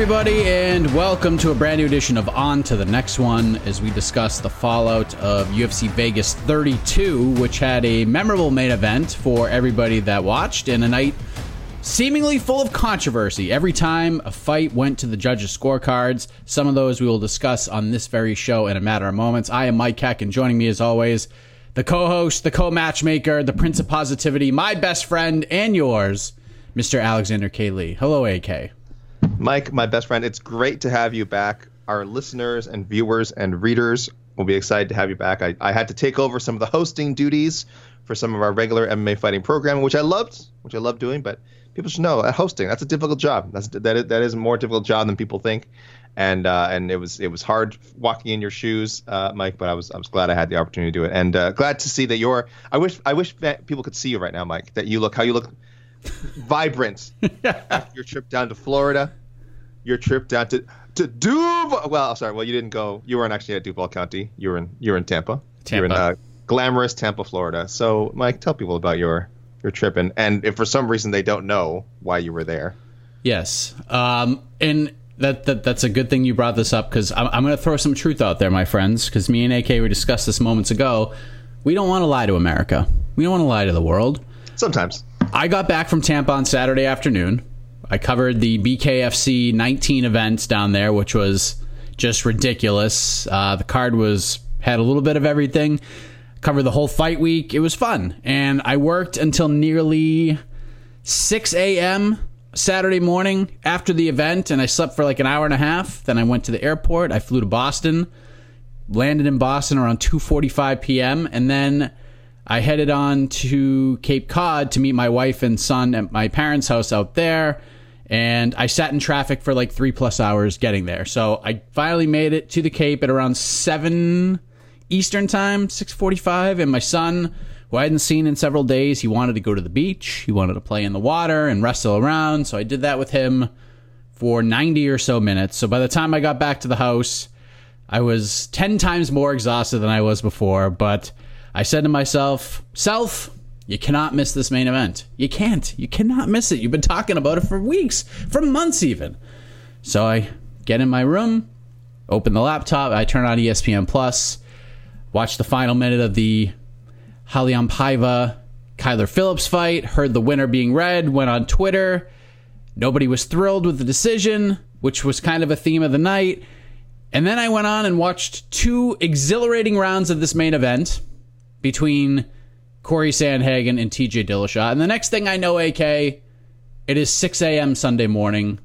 Everybody, and welcome to a brand new edition of On to the Next One as we discuss the fallout of UFC Vegas 32, which had a memorable main event for everybody that watched and a night seemingly full of controversy. Every time a fight went to the judges' scorecards, some of those we will discuss on this very show in a matter of moments. I am Mike Heck, and joining me as always, the co host, the co matchmaker, the prince of positivity, my best friend, and yours, Mr. Alexander K. Lee. Hello, AK. Mike, my best friend, it's great to have you back. Our listeners and viewers and readers will be excited to have you back. I, I had to take over some of the hosting duties for some of our regular MMA fighting programming, which I loved, which I love doing. But people should know that hosting that's a difficult job. That's that is, that is a more difficult job than people think. And uh, and it was it was hard walking in your shoes, uh, Mike. But I was I was glad I had the opportunity to do it, and uh, glad to see that you're. I wish I wish people could see you right now, Mike. That you look how you look vibrant after your trip down to Florida your trip down to to Duval. Well, sorry. Well, you didn't go. You weren't actually at Duval County. You were in you were in Tampa. Tampa. You're in uh, glamorous Tampa, Florida. So, Mike, tell people about your your trip and and if for some reason they don't know why you were there. Yes, um, and that, that that's a good thing you brought this up because I'm, I'm going to throw some truth out there, my friends. Because me and AK we discussed this moments ago. We don't want to lie to America. We don't want to lie to the world. Sometimes. I got back from Tampa on Saturday afternoon. I covered the BKFC 19 events down there, which was just ridiculous. Uh, the card was had a little bit of everything. Covered the whole fight week. It was fun, and I worked until nearly 6 a.m. Saturday morning after the event, and I slept for like an hour and a half. Then I went to the airport. I flew to Boston, landed in Boston around 2:45 p.m., and then I headed on to Cape Cod to meet my wife and son at my parents' house out there and I sat in traffic for like three plus hours getting there. So I finally made it to the Cape at around seven Eastern time, six forty-five, and my son, who I hadn't seen in several days, he wanted to go to the beach. He wanted to play in the water and wrestle around. So I did that with him for ninety or so minutes. So by the time I got back to the house, I was ten times more exhausted than I was before. But I said to myself, "Self." You cannot miss this main event. You can't. You cannot miss it. You've been talking about it for weeks, for months even. So I get in my room, open the laptop, I turn on ESPN Plus, watch the final minute of the Raulian Paiva Kyler Phillips fight, heard the winner being read, went on Twitter. Nobody was thrilled with the decision, which was kind of a theme of the night. And then I went on and watched two exhilarating rounds of this main event between Corey Sandhagen and TJ Dillashaw. And the next thing I know, AK, it is 6 a.m. Sunday morning,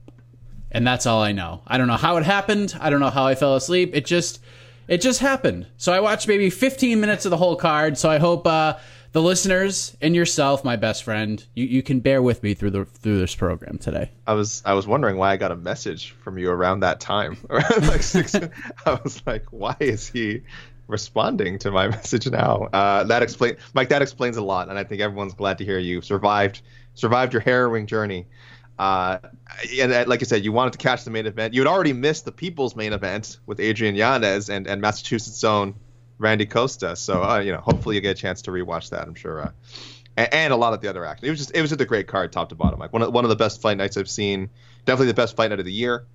and that's all I know. I don't know how it happened. I don't know how I fell asleep. It just, it just happened. So I watched maybe 15 minutes of the whole card. So I hope uh, the listeners and yourself, my best friend, you, you can bear with me through the through this program today. I was I was wondering why I got a message from you around that time. Around like six, I was like, why is he responding to my message now. Uh, that explain, Mike. That explains a lot, and I think everyone's glad to hear you survived survived your harrowing journey. Uh, and uh, like I said, you wanted to catch the main event. You had already missed the people's main event with Adrian Yanez and, and Massachusetts' own Randy Costa. So uh, you know, hopefully you get a chance to rewatch that. I'm sure. Uh, and, and, a lot of the other action. It was just it was just a great card, top to bottom. Like one of one of the best fight nights I've seen. Definitely the best fight night of the year.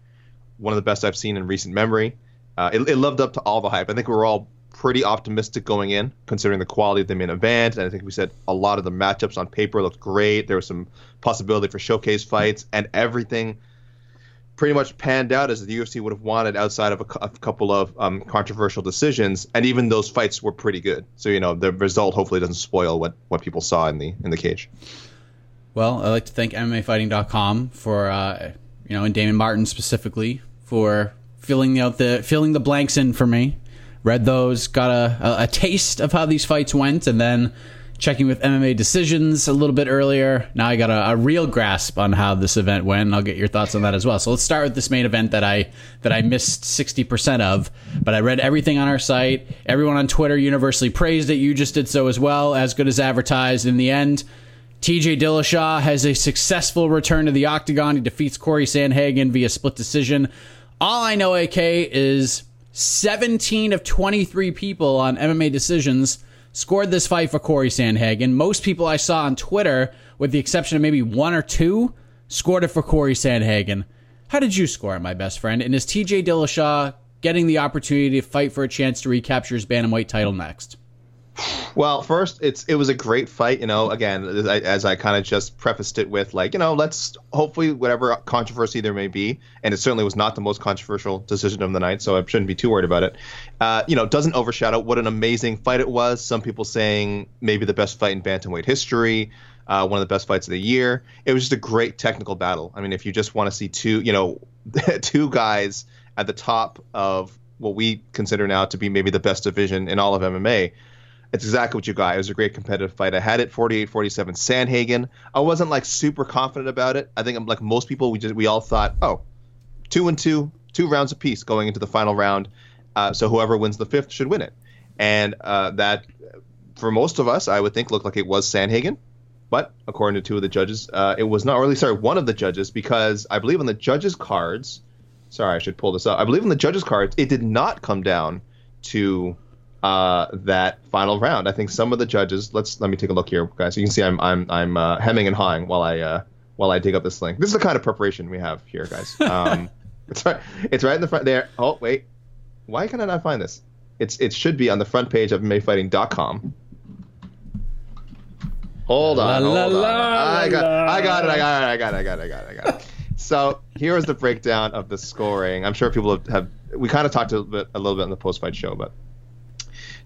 One of the best I've seen in recent memory. Uh, it, it lived up to all the hype. I think we were all pretty optimistic going in, considering the quality of the main event. And I think we said a lot of the matchups on paper looked great. There was some possibility for showcase fights, and everything pretty much panned out as the UFC would have wanted outside of a, a couple of um, controversial decisions. And even those fights were pretty good. So you know the result hopefully doesn't spoil what what people saw in the in the cage. Well, I'd like to thank MMAfighting.com for uh, you know and Damon Martin specifically for filling out the filling the blanks in for me. Read those, got a, a, taste of how these fights went, and then checking with MMA decisions a little bit earlier. Now I got a, a, real grasp on how this event went. And I'll get your thoughts on that as well. So let's start with this main event that I that I missed sixty percent of, but I read everything on our site. Everyone on Twitter universally praised it. You just did so as well, as good as advertised. In the end. TJ Dillashaw has a successful return to the octagon. He defeats Corey Sandhagen via split decision. All I know, AK, is 17 of 23 people on MMA decisions scored this fight for Corey Sandhagen. Most people I saw on Twitter, with the exception of maybe one or two, scored it for Corey Sandhagen. How did you score it, my best friend? And is TJ Dillashaw getting the opportunity to fight for a chance to recapture his bantamweight title next? Well, first, it's it was a great fight. You know, again, as I, I kind of just prefaced it with, like, you know, let's hopefully whatever controversy there may be, and it certainly was not the most controversial decision of the night, so I shouldn't be too worried about it. Uh, you know, doesn't overshadow what an amazing fight it was. Some people saying maybe the best fight in bantamweight history. Uh, one of the best fights of the year. It was just a great technical battle. I mean, if you just want to see two, you know, two guys at the top of what we consider now to be maybe the best division in all of MMA, it's exactly what you got. It was a great competitive fight. I had it 48-47 Sandhagen. I wasn't like super confident about it. I think I'm like most people. We just we all thought, oh, two and two, two rounds apiece going into the final round. Uh, so whoever wins the fifth should win it. And uh, that, for most of us, I would think looked like it was Sandhagen. But according to two of the judges, uh, it was not. Least, sorry, one of the judges, because I believe on the judges' cards. Sorry, I should pull this up. I believe on the judges' cards, it did not come down to uh, that final round. I think some of the judges. Let's let me take a look here, guys. You can see I'm I'm I'm uh, hemming and hawing while I uh, while I dig up this link. This is the kind of preparation we have here, guys. Um, it's right. It's right in the front there. Oh wait, why can I not find this? It's it should be on the front page of MMAfighting.com. Hold on, hold on. I got I got it. I got it. I got it. I got it. I got it. I got it. So here is the breakdown of the scoring. I'm sure people have, have we kind of talked a little bit a little bit in the post fight show, but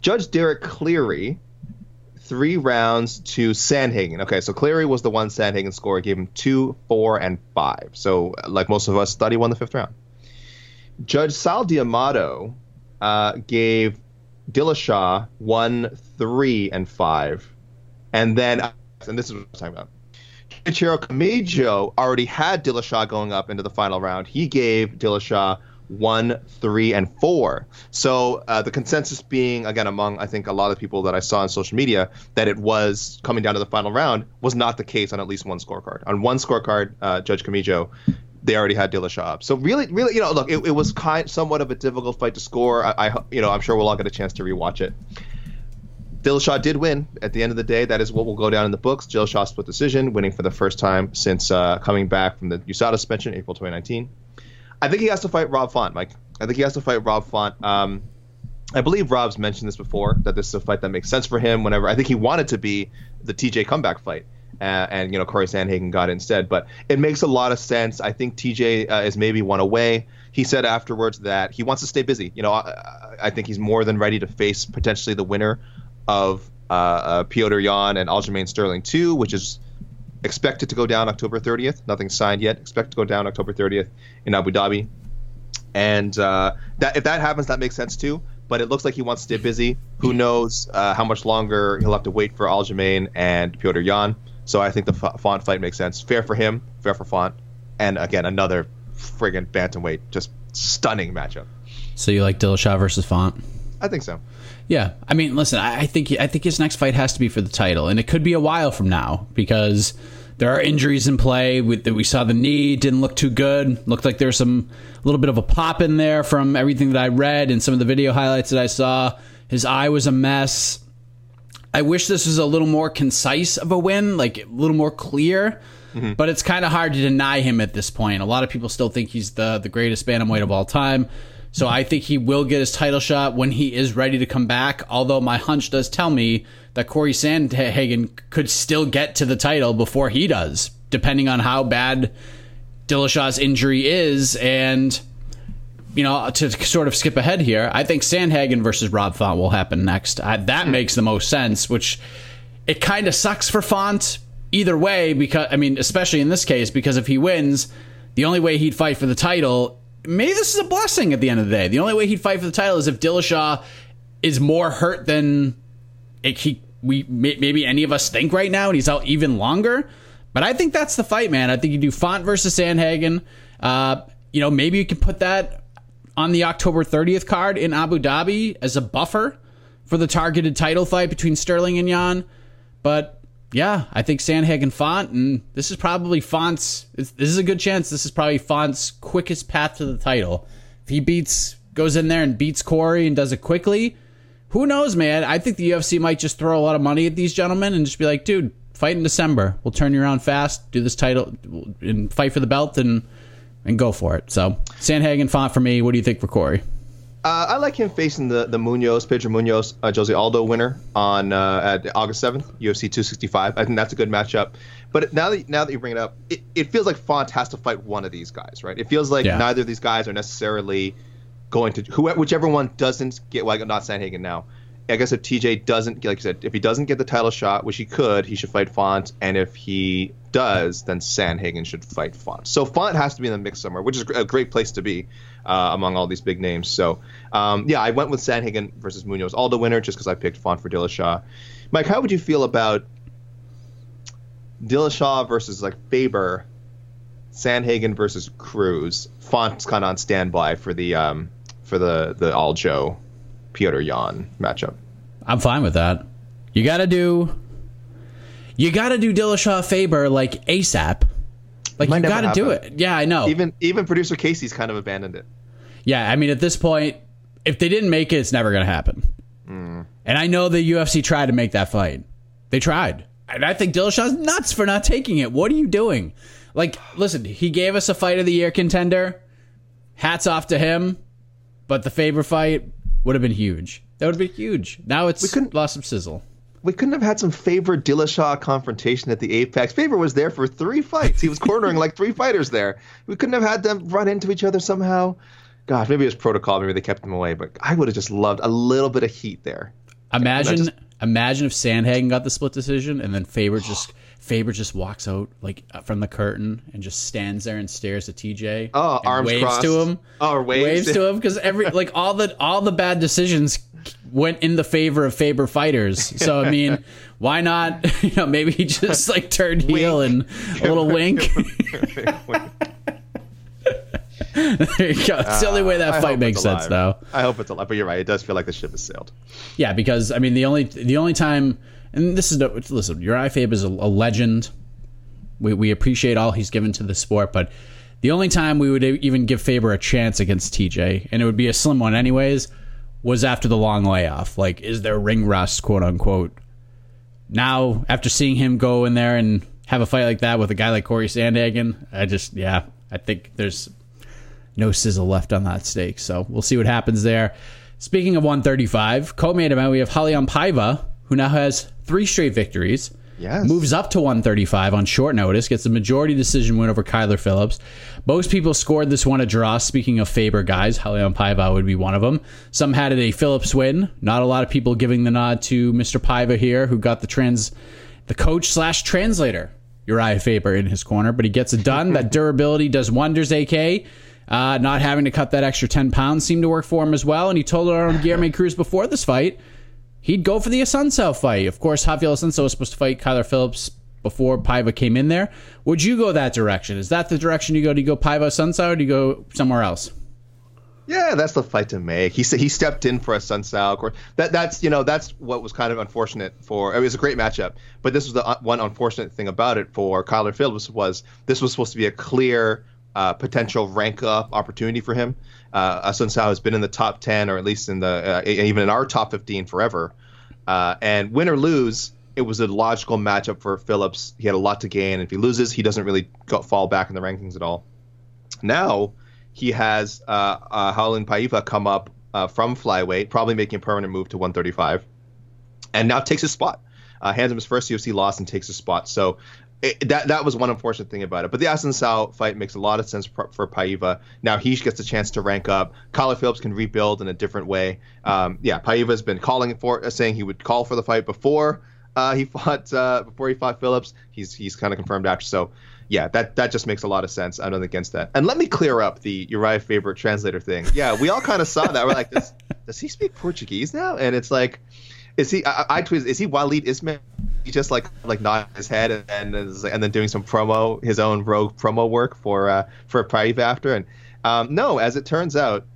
Judge Derek Cleary, three rounds to Sandhagen. Okay, so Cleary was the one Sandhagen score. Gave him two, four, and five. So, like most of us, thought he won the fifth round. Judge Sal D'Amato uh, gave Dillashaw one, three, and five. And then, and this is what I'm talking about. Ichiro Kamijo already had Dillashaw going up into the final round. He gave Dillashaw one, three, and four. So uh, the consensus being, again, among I think a lot of people that I saw on social media, that it was coming down to the final round was not the case on at least one scorecard. On one scorecard, uh, Judge Kamijo, they already had Dillashaw up. So really, really, you know, look, it, it was kind, somewhat of a difficult fight to score. I, I, you know, I'm sure we'll all get a chance to rewatch it. Dillashaw did win. At the end of the day, that is what will go down in the books. Dillashaw split decision, winning for the first time since uh, coming back from the USADA suspension, April 2019. I think he has to fight Rob Font, Mike. I think he has to fight Rob Font. Um, I believe Rob's mentioned this before that this is a fight that makes sense for him. Whenever I think he wanted to be the TJ comeback fight, uh, and you know Corey Sandhagen got instead. But it makes a lot of sense. I think TJ uh, is maybe one away. He said afterwards that he wants to stay busy. You know, I, I think he's more than ready to face potentially the winner of uh, uh Petr Yan and Aljamain Sterling too, which is expected to go down October 30th. Nothing signed yet. Expect to go down October 30th in Abu Dhabi. And uh, that if that happens, that makes sense too. But it looks like he wants to stay busy. Who knows uh, how much longer he'll have to wait for Aljamain and Petr Yan. So I think the Font fight makes sense. Fair for him, fair for Font. And again, another friggin' bantamweight, just stunning matchup. So you like Dillashaw versus Font? I think so. Yeah, I mean, listen, I think I think his next fight has to be for the title, and it could be a while from now because there are injuries in play. We, we saw the knee didn't look too good. Looked like there's some a little bit of a pop in there from everything that I read and some of the video highlights that I saw. His eye was a mess. I wish this was a little more concise of a win, like a little more clear. Mm-hmm. But it's kind of hard to deny him at this point. A lot of people still think he's the the greatest bantamweight of all time. So I think he will get his title shot when he is ready to come back. Although my hunch does tell me that Corey Sandhagen could still get to the title before he does, depending on how bad Dillashaw's injury is. And, you know, to sort of skip ahead here, I think Sandhagen versus Rob Font will happen next. I, that makes the most sense, which it kind of sucks for Font either way, because, I mean, especially in this case, because if he wins, the only way he'd fight for the title maybe this is a blessing at the end of the day. The only way he'd fight for the title is if Dillashaw is more hurt than it, he we maybe any of us think right now, and he's out even longer. But I think that's the fight, man. I think you do Font versus Sandhagen. Uh, you know, maybe you can put that on the October 30th card in Abu Dhabi as a buffer for the targeted title fight between Sterling and Yan. But yeah, I think Sandhagen Font, and this is probably Font's. This is a good chance. This is probably Font's quickest path to the title. If he beats, goes in there and beats Corey and does it quickly, who knows, man? I think the UFC might just throw a lot of money at these gentlemen and just be like, dude, fight in December. We'll turn you around fast, do this title, and fight for the belt, and and go for it. So Sandhagen Font for me. What do you think for Corey? Uh, I like him facing the the Munhoz, Pedro Munhoz, uh, Jose Aldo winner on uh, at August seventh, UFC 265. I think that's a good matchup. But now that now that you bring it up, it, it feels like Font has to fight one of these guys, right? It feels like yeah. neither of these guys are necessarily going to who whichever one doesn't get. Well, not Sandhagen now. I guess if TJ doesn't, like you said, if he doesn't get the title shot, which he could, he should fight Font, and if he does, then Sandhagen should fight Font. So Font has to be in the mix somewhere, which is a great place to be uh, among all these big names. So um, yeah, I went with Sandhagen versus Munhoz, all the winner, just because I picked Font for Dillashaw. Mike, how would you feel about Dillashaw versus like Faber, Sandhagen versus Cruz? Font's kind of on standby for the um, for the the Aljo Petr Yan matchup. I'm fine with that. You got to do. You got to do Dillashaw Faber like ASAP. Like you got to do it. Yeah, I know. Even even producer Casey's kind of abandoned it. Yeah, I mean at this point, if they didn't make it, it's never going to happen. Mm. And I know the UFC tried to make that fight. They tried, and I think Dillashaw's nuts for not taking it. What are you doing? Like, listen, he gave us a fight of the year contender. Hats off to him. But the Faber fight, would have been huge. That would have been huge. Now it's we couldn't, lost some sizzle. We couldn't have had some Faber Dillashaw confrontation at the Apex. Faber was there for three fights. He was cornering like three fighters there. We couldn't have had them run into each other somehow. Gosh, maybe it was protocol. Maybe they kept him away. But I would have just loved a little bit of heat there. Imagine, just, imagine if Sandhagen got the split decision and then Faber just Faber just walks out like uh, from the curtain and just stands there and stares at TJ. Oh, arms waves crossed. to him. Oh, waves, waves to him because every like all the all the bad decisions went in the favor of Faber fighters. So I mean, why not? You know, maybe he just like turned heel and a little wink. there you go. It's the only way that uh, fight makes sense, though. I hope it's alive, but you're right. It does feel like the ship has sailed. Yeah, because I mean, the only the only time and this is the, listen, Uriah Faber is a, a legend. We we appreciate all he's given to the sport, but the only time we would even give Faber a chance against TJ, and it would be a slim one anyways, was after the long layoff. Like, is there ring rust, quote unquote? Now, after seeing him go in there and have a fight like that with a guy like Corey Sandhagen, I just, yeah, I think there's no sizzle left on that steak. So we'll see what happens there. Speaking of 135, co-main event, we have Raulian Paiva who now has three straight victories. Yes. Moves up to 135 on short notice, gets a majority decision win over Kyler Phillips. Most people scored this one a draw. Speaking of Faber guys, Raulian Paiva would be one of them. Some had it a Phillips win. Not a lot of people giving the nod to Mr. Paiva here, who got the trans, the coach slash translator Uriah Faber in his corner, but he gets it done. that durability does wonders. AK. Uh, not having to cut that extra 10 pounds seemed to work for him as well. And he told our own Guilherme Cruz before this fight he'd go for the Assunção fight. Of course, Rafael Assunção was supposed to fight Kyler Phillips before Paiva came in there. Would you go that direction? Is that the direction you go? Do you go Paiva Assunção or do you go somewhere else? Yeah, that's the fight to make. He he stepped in for Assunção. That that's you know that's what was kind of unfortunate for. It was a great matchup, but this was the uh, one unfortunate thing about it for Kyler Phillips was this was supposed to be a clear uh, potential rank up opportunity for him uh, Assunção has been in the top 10 or at least in the uh, even in our top 15 forever. Uh, and win or lose, it was a logical matchup for Phillips. He had a lot to gain. If he loses, he doesn't really go, fall back in the rankings at all. Now he has uh, uh, Raulian Paiva come up uh, from flyweight, probably making a permanent move to 135, and now takes his spot. Uh, hands him his first UFC loss and takes his spot. So it, that that was one unfortunate thing about it. But the Assunção fight makes a lot of sense for, for Paiva. Now he gets a chance to rank up. Kyler Phillips can rebuild in a different way. Um, yeah, Paiva's been calling for, saying he would call for the fight before uh, he fought uh, before he fought Phillips. He's he's kind of confirmed after. So yeah, that that just makes a lot of sense. I'm not against that. And let me clear up the Uriah favorite translator thing. Yeah, we all kind of saw that. We're like, does does he speak Portuguese now? And it's like, is he? I, I tweeted, is he Walid Ismail? He just like like nodding his head and and, and then doing some promo, his own rogue promo work for uh, for Paiva after. And um, no, as it turns out,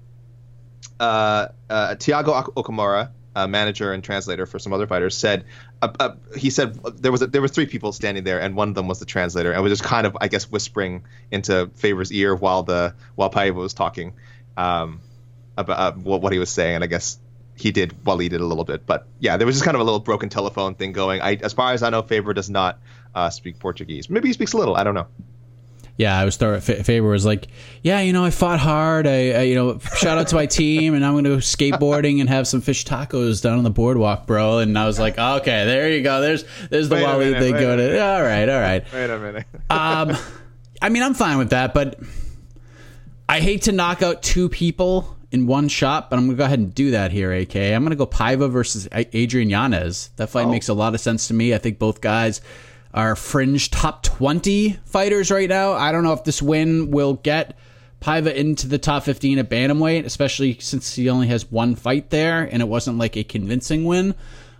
uh, uh, Tiago Okamura, manager and translator for some other fighters, said uh, uh, he said there was a, there were three people standing there, and one of them was the translator, and was just kind of I guess whispering into Faber's ear while the while Paiva was talking um, about uh, what, what he was saying, and I guess he did while he did a little bit, but yeah, there was just kind of a little broken telephone thing going. I, as far as I know, Faber does not uh, speak Portuguese. Maybe he speaks a little. I don't know yeah, I was start. Faber was like, yeah, you know, I fought hard. I, I, you know, shout out to my team, and I'm going to go skateboarding and have some fish tacos down on the boardwalk, bro. And I was like, okay, there you go. There's there's the wait Wally thing going. To, all right, all right. Wait a minute. um, I mean, I'm fine with that, but I hate to knock out two people in one shot, but I'm gonna go ahead and do that here, AK. I'm gonna go Paiva versus Adrian Yanez. That fight oh. makes a lot of sense to me. I think both guys are fringe top 20 fighters right now. I don't know if this win will get Paiva into the top 15 at bantamweight, especially since he only has one fight there and it wasn't like a convincing win.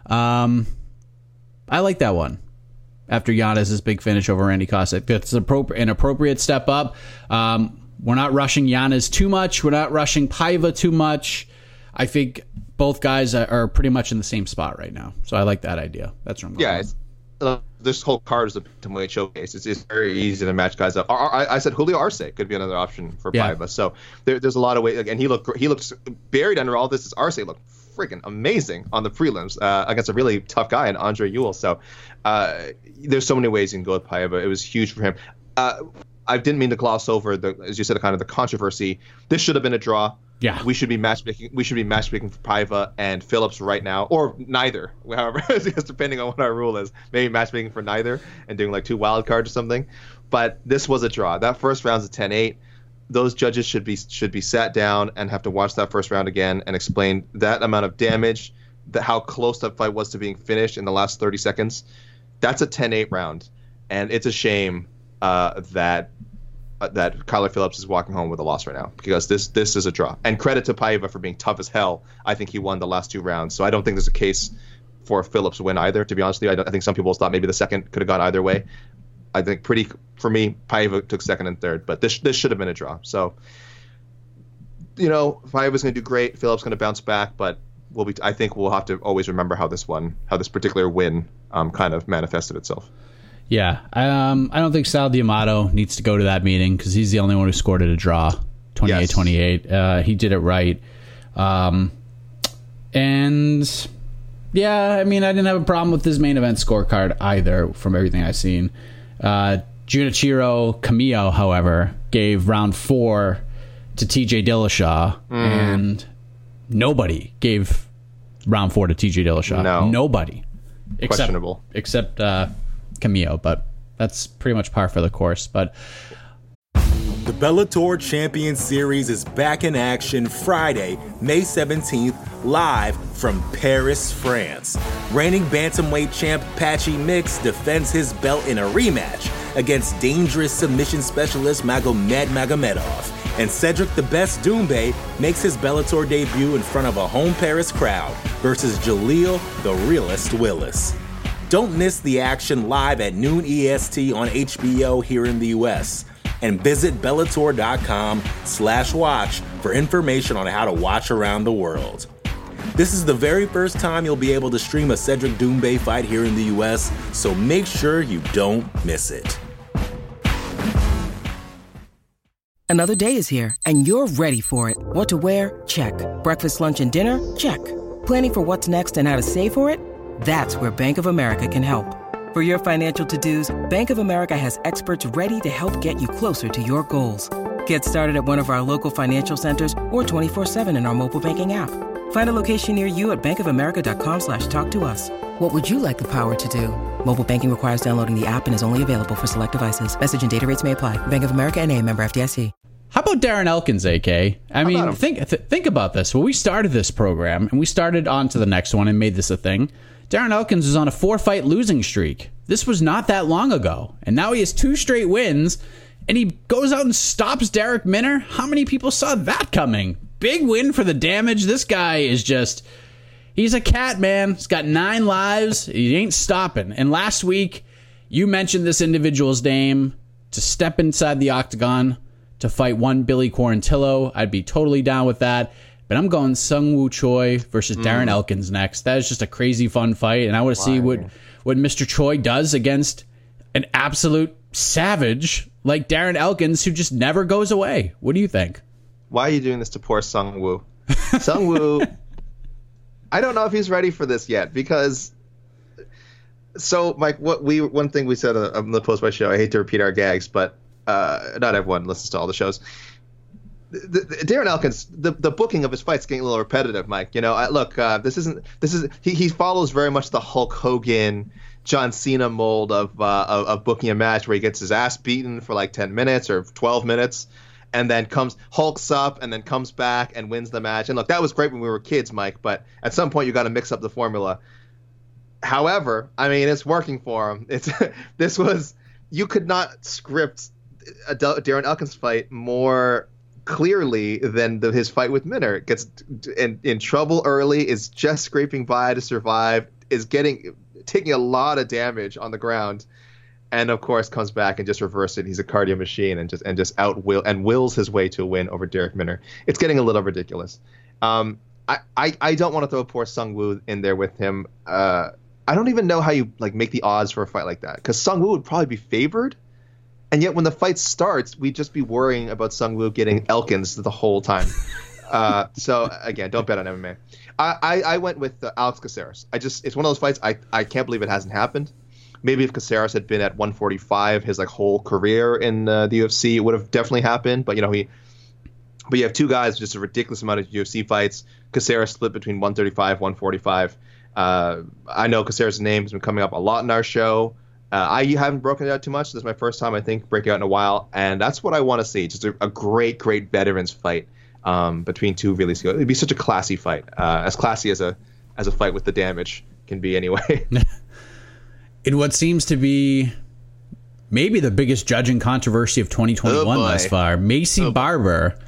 Um, I like that one. After Yanez's big finish over Randy Costa, it's an appropriate step up. Um, we're not rushing Yanez too much. We're not rushing Paiva too much. I think both guys are pretty much in the same spot right now. So I like that idea. That's where I'm going. Yeah, uh, this whole card is a bantamweight showcase. It's, it's very easy to match guys up. I, I said Julio Arce could be another option for yeah. Paiva. So there, there's a lot of ways. And he looked he looks buried under all this. Is Arce looked freaking amazing on the prelims uh, against a really tough guy in Andre Ewell. So uh, there's so many ways you can go with Paiva. It was huge for him. Uh, I didn't mean to gloss over the, as you said, kind of the controversy. This should have been a draw. Yeah, we should be matchmaking. We should be matchmaking for Paiva and Phillips right now, or neither. However, because depending on what our rule is, maybe matchmaking for neither and doing like two wild cards or something. But this was a draw. That first round's a 10-8. Those judges should be should be sat down and have to watch that first round again and explain that amount of damage, that how close that fight was to being finished in the last 30 seconds. That's a 10-8 round, and it's a shame uh, that uh, that Kyler Phillips is walking home with a loss right now because this this is a draw. And credit to Paiva for being tough as hell. I think he won the last two rounds, so I don't think there's a case for Phillips win either. To be honest with you, I, I think some people thought maybe the second could have gone either way. I think pretty for me, Paiva took second and third, but this this should have been a draw. So you know, Paiva's going to do great. Phillips going to bounce back, but we'll be. I think we'll have to always remember how this one, how this particular win, um, kind of manifested itself. Yeah, um, I don't think Sal D'Amato needs to go to that meeting because he's the only one who scored at a draw, 28-28. Yes. Uh, he did it right. Um, and yeah, I mean, I didn't have a problem with his main event scorecard either from everything I've seen. Uh, Junichiro Kamiya, however, gave round four to TJ Dillashaw, mm. and nobody gave round four to TJ Dillashaw. No. Nobody. Questionable. Except, except uh, Cameo, but that's pretty much par for the course. But the Bellator Champion Series is back in action Friday, May 17th, live from Paris, France. Reigning bantamweight champ Patchy Mix defends his belt in a rematch against dangerous submission specialist Magomed Magomedov. And Cedric the Best Doumbé makes his Bellator debut in front of a home Paris crowd versus Jaleel the Realist Willis. Don't miss the action live at noon EST on HBO here in the US. And visit Bellator.com slash watch for information on how to watch around the world. This is the very first time you'll be able to stream a Cedric Doumbé fight here in the US, so make sure you don't miss it. Another day is here, and you're ready for it. What to wear? Check. Breakfast, lunch, and dinner? Check. Planning for what's next and how to save for it? That's where Bank of America can help. For your financial to-dos, Bank of America has experts ready to help get you closer to your goals. Get started at one of our local financial centers or 24-7 in our mobile banking app. Find a location near you at bankofamerica.com slash talk to us. What would you like the power to do? Mobile banking requires downloading the app and is only available for select devices. Message and data rates may apply. Bank of America and a member FDIC. How about Darren Elkins, AK? I mean, think th- think about this. When we started this program and we started on to the next one and made this a thing, Darren Elkins is on a four fight losing streak. This was not that long ago. And now he has two straight wins and he goes out and stops Darrick Minner. How many people saw that coming? Big win for the damage. This guy is just. He's a cat, man. He's got nine lives. He ain't stopping. And last week, you mentioned this individual's name to step inside the octagon to fight one Billy Quarantillo. I'd be totally down with that. But I'm going Sung Woo Choi versus Darren Elkins next. That is just a crazy fun fight, and I want to see what what Mr. Choi does against an absolute savage like Darren Elkins, who just never goes away. What do you think? Why are you doing this to poor Sung Woo? Sung Woo, I don't know if he's ready for this yet because. So, Mike, what we one thing we said on the post by show. I hate to repeat our gags, but uh, not everyone listens to all the shows. The, the, Darren Elkins, the, the booking of his fights getting a little repetitive, Mike. You know, I, look, uh, this isn't this is he, he follows very much the Hulk Hogan, John Cena mold of, uh, of of booking a match where he gets his ass beaten for like ten minutes or twelve minutes, and then comes hulks up and then comes back and wins the match. And look, that was great when we were kids, Mike. But at some point, you got to mix up the formula. However, I mean, it's working for him. It's this was you could not script a Darren Elkins fight more clearly than the, his fight with Minner. Gets in, in trouble early, is just scraping by to survive, is getting taking a lot of damage on the ground, and of course comes back and just reverses it. He's a cardio machine and just and just out will and wills his way to a win over Darrick Minner. It's getting a little ridiculous. Um, I, I, I don't want to throw poor Sung Woo in there with him. Uh, I don't even know how you like make the odds for a fight like that because Sung Woo would probably be favored and yet when the fight starts, we'd just be worrying about Sung Woo getting Elkins the whole time. uh, so again, don't bet on MMA. I, I, I went with uh, Alex Caceres. I just it's one of those fights I, I can't believe it hasn't happened. Maybe if Caceres had been at 145 his like whole career in uh, the UFC, it would have definitely happened. But you know he, but you have two guys just a ridiculous amount of UFC fights. Caceres split between 135, 145. Uh, I know Caceres' name has been coming up a lot in our show. Uh, I haven't broken it out too much. This is my first time, I think, breaking out in a while, and that's what I want to see. Just a, a great, great veterans fight um, between two really skilled. It'd be such a classy fight, uh, as classy as a as a fight with the damage can be, anyway. In what seems to be maybe the biggest judging controversy of 2021 Oh, thus far, Maycee Barber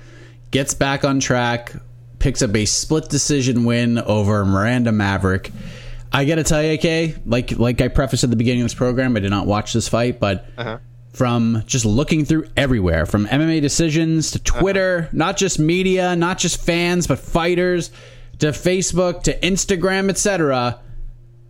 gets back on track, picks up a split decision win over Miranda Maverick. I gotta tell you, AK, like like I prefaced at the beginning of this program, I did not watch this fight, but uh-huh. from just looking through everywhere, from MMA decisions to uh-huh. Twitter, not just media, not just fans, but fighters, to Facebook, to Instagram, etc.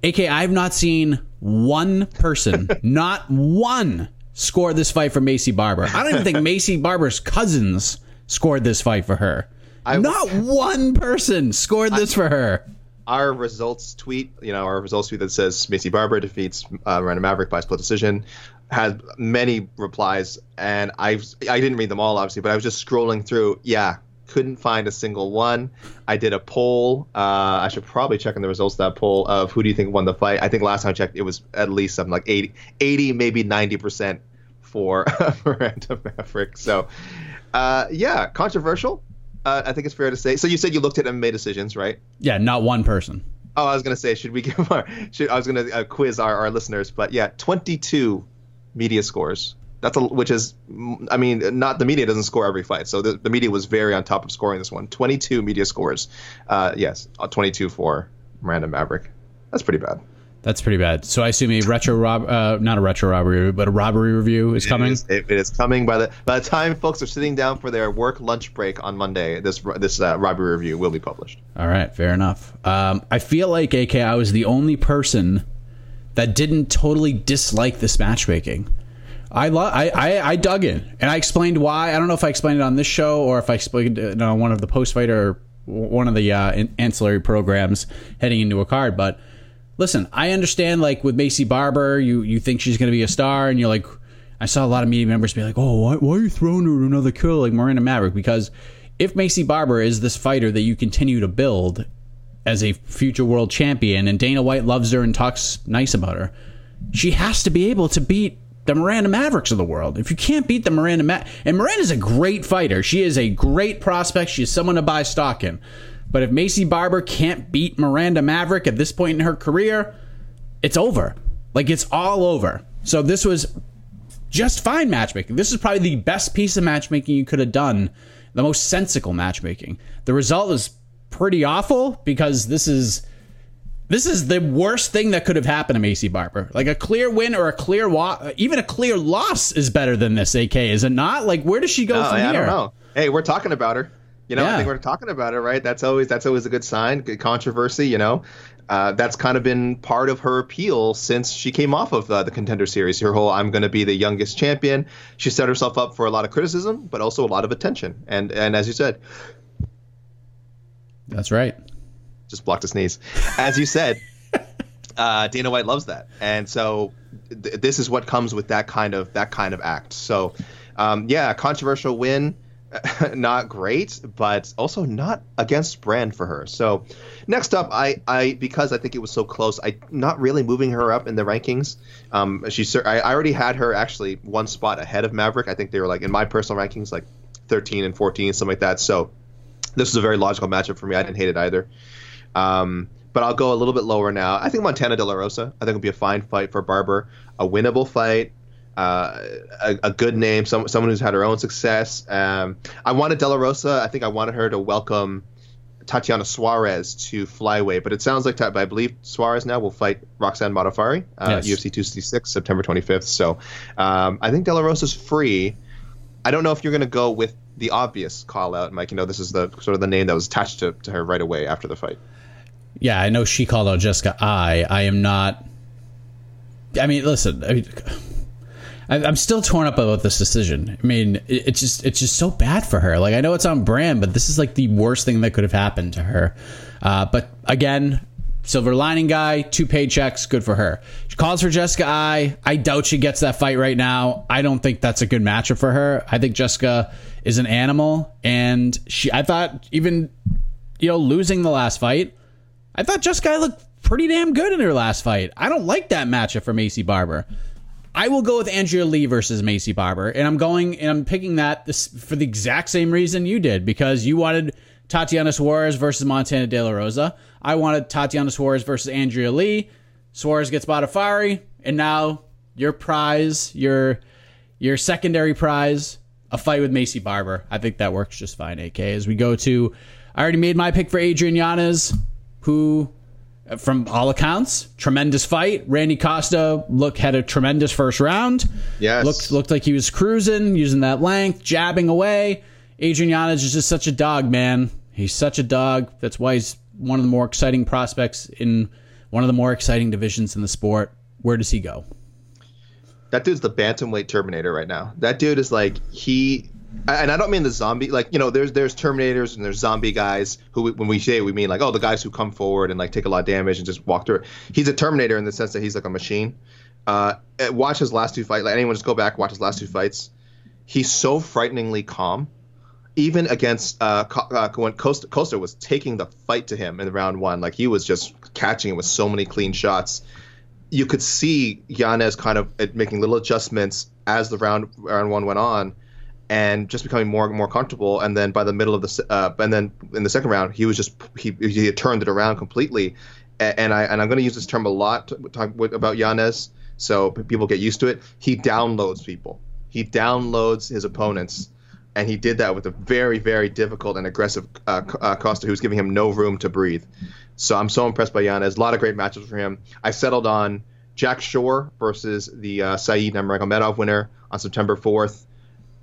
AK, I've not seen one person, not one, score this fight for Maycee Barber. I don't even think Maycee Barber's cousins scored this fight for her. I, not one person scored this for her. Our results tweet, you know, our results tweet that says Maycee Barber defeats uh, Miranda Maverick by split decision, had many replies, and I've I didn't read them all obviously, but I was just scrolling through. Yeah, couldn't find a single one. I did a poll. Uh, I should probably check on the results of that poll of who do you think won the fight. I think last time I checked, it was at least something like 80, 80 maybe ninety percent for Miranda Maverick. So, uh, yeah, controversial. Uh, I think it's fair to say. So you said you looked at MMA decisions, right? Yeah, not one person. Oh, I was gonna say, should we give our? Should, I was gonna uh, quiz our, our listeners, but yeah, 22 media scores. That's a, which is, I mean, not the media doesn't score every fight, so the, the media was very on top of scoring this one. 22 media scores. Uh, yes, uh, 22 for Miranda Maverick. That's pretty bad. That's pretty bad. So I assume a retro rob, uh, not a retro robbery, but a robbery review is coming. It is, it- it is coming by the by the time folks are sitting down for their work lunch break on Monday. This this uh, robbery review will be published. All right, fair enough. Um, I feel like AK, I was the only person that didn't totally dislike this matchmaking. I, lo- I, I I dug in and I explained why. I don't know if I explained it on this show or if I explained it on one of the post fighter, one of the uh, an- ancillary programs heading into a card. But listen, I understand like with Maycee Barber, you you think she's going to be a star, and you're like, I saw a lot of media members be like, "Oh, why, why are you throwing her another kill like Miranda Maverick?" Because if Maycee Barber is this fighter that you continue to build as a future world champion, and Dana White loves her and talks nice about her, she has to be able to beat the Miranda Mavericks of the world. If you can't beat the Miranda Ma- and Miranda's a great fighter, she is a great prospect. She is someone to buy stock in. But if Maycee Barber can't beat Miranda Maverick at this point in her career, it's over. Like it's all over. So this was just fine matchmaking. This is probably the best piece of matchmaking you could have done, the most sensical matchmaking. The result is pretty awful because this is this is the worst thing that could have happened to Maycee Barber. Like a clear win or a clear wa- even a clear loss is better than this. AK is it not? Like where does she go No, from I here? don't know. Hey, we're talking about her. You know, Yeah. I think we're talking about it, right? That's always that's always a good sign. Good controversy, you know. Uh, that's kind of been part of her appeal since she came off of uh, the contender series. Her whole "I'm going to be the youngest champion." She set herself up for a lot of criticism, but also a lot of attention. And and as you said, That's right. just blocked a sneeze. As you said, uh, Dana White loves that, and so th- this is what comes with that kind of that kind of act. So, um, yeah, controversial win, not great, but also not against brand for her. So, next up, I, I because I think it was so close, I not really moving her up in the rankings. Um, she I, already had her actually one spot ahead of Maverick. I think they were like in my personal rankings like 13 and 14, something like that. So this was a very logical matchup for me. I didn't hate it either. Um, but I'll go a little bit lower now. I think Montana De La Rosa. I think it would be a fine fight for Barber, a winnable fight, uh, a, a good name, some, someone who's had her own success. Um, I wanted De La Rosa. I think I wanted her to welcome Tatiana Suarez to flyweight, but it sounds like I believe Suarez now will fight Roxanne Modafferi, uh, Yes. UFC 266, September 25th. So um, I think De La Rosa's free. I don't know if you're going to go with the obvious call out, Mike. You know, this is the sort of the name that was attached to, to her right away after the fight. Yeah, I know she called out Jessica Eye. I am not. I mean, listen. I mean, I'm still torn up about this decision. I mean, it's just it's just so bad for her. Like I know it's on brand, but this is like the worst thing that could have happened to her. Uh, but again, silver lining guy, two paychecks, good for her. She calls for Jessica Eye. I doubt she gets that fight right now. I don't think that's a good matchup for her. I think Jessica is an animal, and she. I thought even you know losing the last fight. I thought Jessica looked pretty damn good in her last fight. I don't like that matchup for Maycee Barber. I will go with Andrea Lee versus Maycee Barber, and I'm going and I'm picking that this for the exact same reason you did because you wanted Tatiana Suarez versus Montana De La Rosa. I wanted Tatiana Suarez versus Andrea Lee. Suarez gets Modafferi, and now your prize, your your secondary prize, a fight with Maycee Barber. I think that works just fine. AK as we go to, I already made my pick for Adrian Yanez, who from all accounts, tremendous fight. Randy Costa look had a tremendous first round. Yes. looked looked like he was cruising, using that length, jabbing away. Adrian Yanez is just such a dog, man. He's such a dog. That's why he's one of the more exciting prospects in one of the more exciting divisions in the sport. Where does he go? That dude's the bantamweight Terminator right now. That dude is like he, and I don't mean the zombie. Like you know, there's there's Terminators and there's zombie guys who, when we say we mean like oh the guys who come forward and like take a lot of damage and just walk through. it. He's a Terminator in the sense that he's like a machine. Uh, watch his last two fights. Like anyone just go back watch his last two fights. He's so frighteningly calm. Even against uh, uh when Costa, Costa was taking the fight to him in round one, like he was just catching him with so many clean shots you could see Yanez kind of uh, making little adjustments as the round round one went on, and just becoming more and more comfortable. And then by the middle of the uh, and then in the second round, he was just he, he had turned it around completely. And I and I'm going to use this term a lot to talk about Yanez, so people get used to it. He downloads people. He downloads his opponents. And he did that with a very, very difficult and aggressive uh, uh, Costa, who was giving him no room to breathe. So I'm so impressed by Yanez. A lot of great matches for him. I settled on Jack Shore versus the uh, Saeed Nurmagomedov winner on September 4th.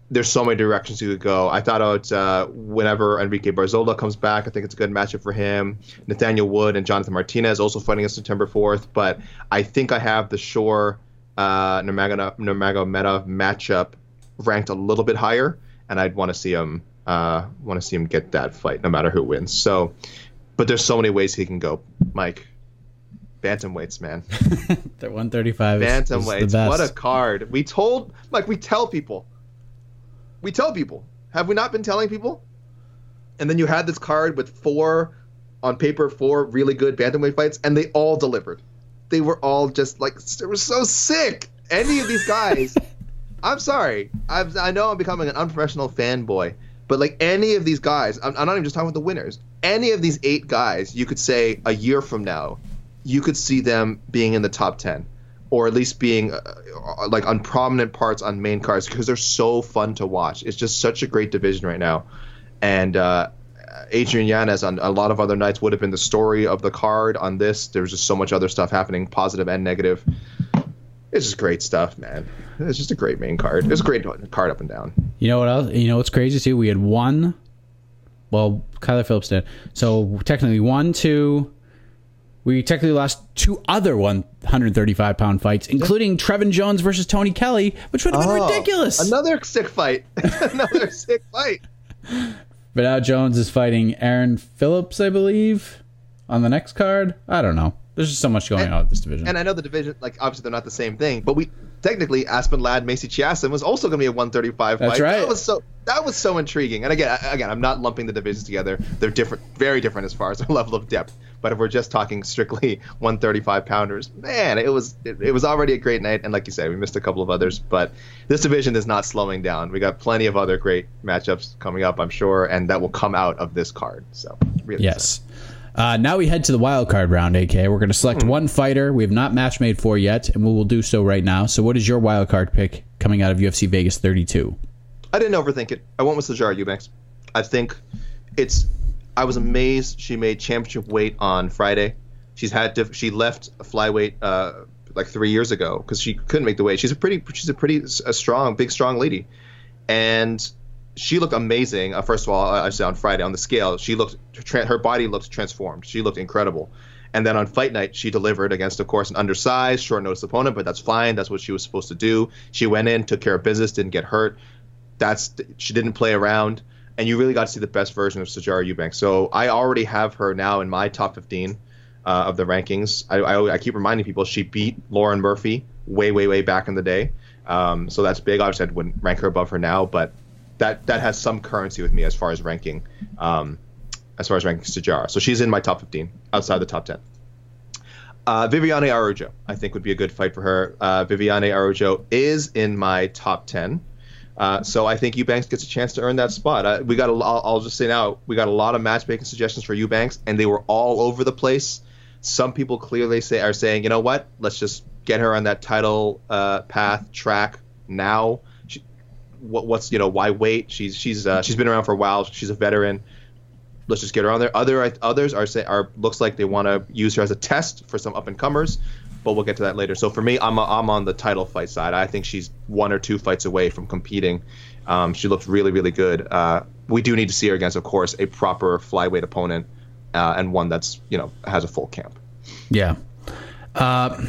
There's so many directions you could go. I thought out uh, whenever Enrique Barzola comes back, I think it's a good matchup for him. Nathaniel Wood and Jonathan Martinez also fighting on September 4th. But I think I have the Shore uh, Nurmago- Nurmagomedov matchup ranked a little bit higher, and I'd want to see him uh, want to see him get that fight, no matter who wins. So, but there's so many ways he can go, Mike. bantamweights, man. The 135 is, is the Bantamweights. best. What a card. We told, like, we tell people. We tell people. Have we not been telling people? And then you had this card with four, on paper, four really good bantamweight fights, and they all delivered. They were all just like, they were so sick. Any of these guys, I'm sorry. I've, I know I'm becoming an unprofessional fanboy, but like any of these guys, I'm, I'm not even just talking about the winners. Any of these eight guys, you could say a year from now, you could see them being in the top 10 or at least being uh, uh, like on prominent parts on main cards because they're so fun to watch. It's just such a great division right now. And uh, Adrian Yanez on a lot of other nights would have been the story of the card. On this, there was just so much other stuff happening, positive and negative. It's just great stuff, man. It's just a great main card. It's a great card up and down. You know what else? You know what's crazy too? We had one. Well, Kyler Phillips did. So technically, one, two. We technically lost two other 135 pound fights, including Trevin Jones versus Tony Kelly, which would have been Oh, ridiculous. Another sick fight. another sick fight. But now Jones is fighting Aaron Phillips, I believe, on the next card. I don't know. There's just so much going And- on with this division. And I know the division, like obviously they're not the same thing, but we technically Aspen Ladd, Macy Chiasson was also going to be a 135 That's fight. right. That was so that was so intriguing. And again, again, I'm not lumping the divisions together. They're different, very different as far as their level of depth. But if we're just talking strictly 135 pounders, man, it was it, it was already a great night. And like you said, we missed a couple of others, but this division is not slowing down. We got plenty of other great matchups coming up, I'm sure, and that will come out of this card. So really Yes. Uh, now we head to the wild card round, AK. We're going to select Hmm. one fighter we have not match made for yet, and we will do so right now. So, what is your wild card pick coming out of UFC Vegas 32? I didn't overthink it. I went with Sijara Eubanks. I think it's. I was amazed she made championship weight on Friday. She's had diff- she left flyweight uh, like three years ago because she couldn't make the weight. She's a pretty she's a pretty a strong big strong lady, and she looked amazing. Uh, first of all, I said on Friday on the scale, she looked tra- her body looked transformed. She looked incredible. And then on fight night, she delivered against, of course, an undersized, short notice opponent, but that's fine. That's what she was supposed to do. She went in, took care of business, didn't get hurt that's she didn't play around, and you really got to see the best version of Sijara Eubanks. So I already have her now in my top 15 uh, of the rankings. I, I, I keep reminding people she beat Lauren Murphy way, way, way back in the day. Um, so that's big. Obviously, I wouldn't rank her above her now, but that that has some currency with me as far as ranking, um, as far as ranking Sijara. So she's in my top 15 outside the top 10. Uh, Viviane Araújo, I think, would be a good fight for her. Uh, Viviane Araújo is in my top 10. Uh, so I think Eubanks gets a chance to earn that spot. Uh, we got a, I'll, I'll just say now we got a lot of matchmaking suggestions for Eubanks, and they were all over the place. Some people clearly say are saying, you know what, let's just get her on that title uh, path track now. She, what, what's you know why wait? She's she's uh, she's been around for a while. She's a veteran. Let's just get her on there. Other others are say are looks like they want to use her as a test for some up and comers but we'll get to that later. So for me, I'm, I'm on the title fight side. I think she's one or two fights away from competing. Um, she looks really, really good. Uh, we do need to see her against, of course, a proper flyweight opponent uh, and one that's you know has a full camp. Yeah. Uh,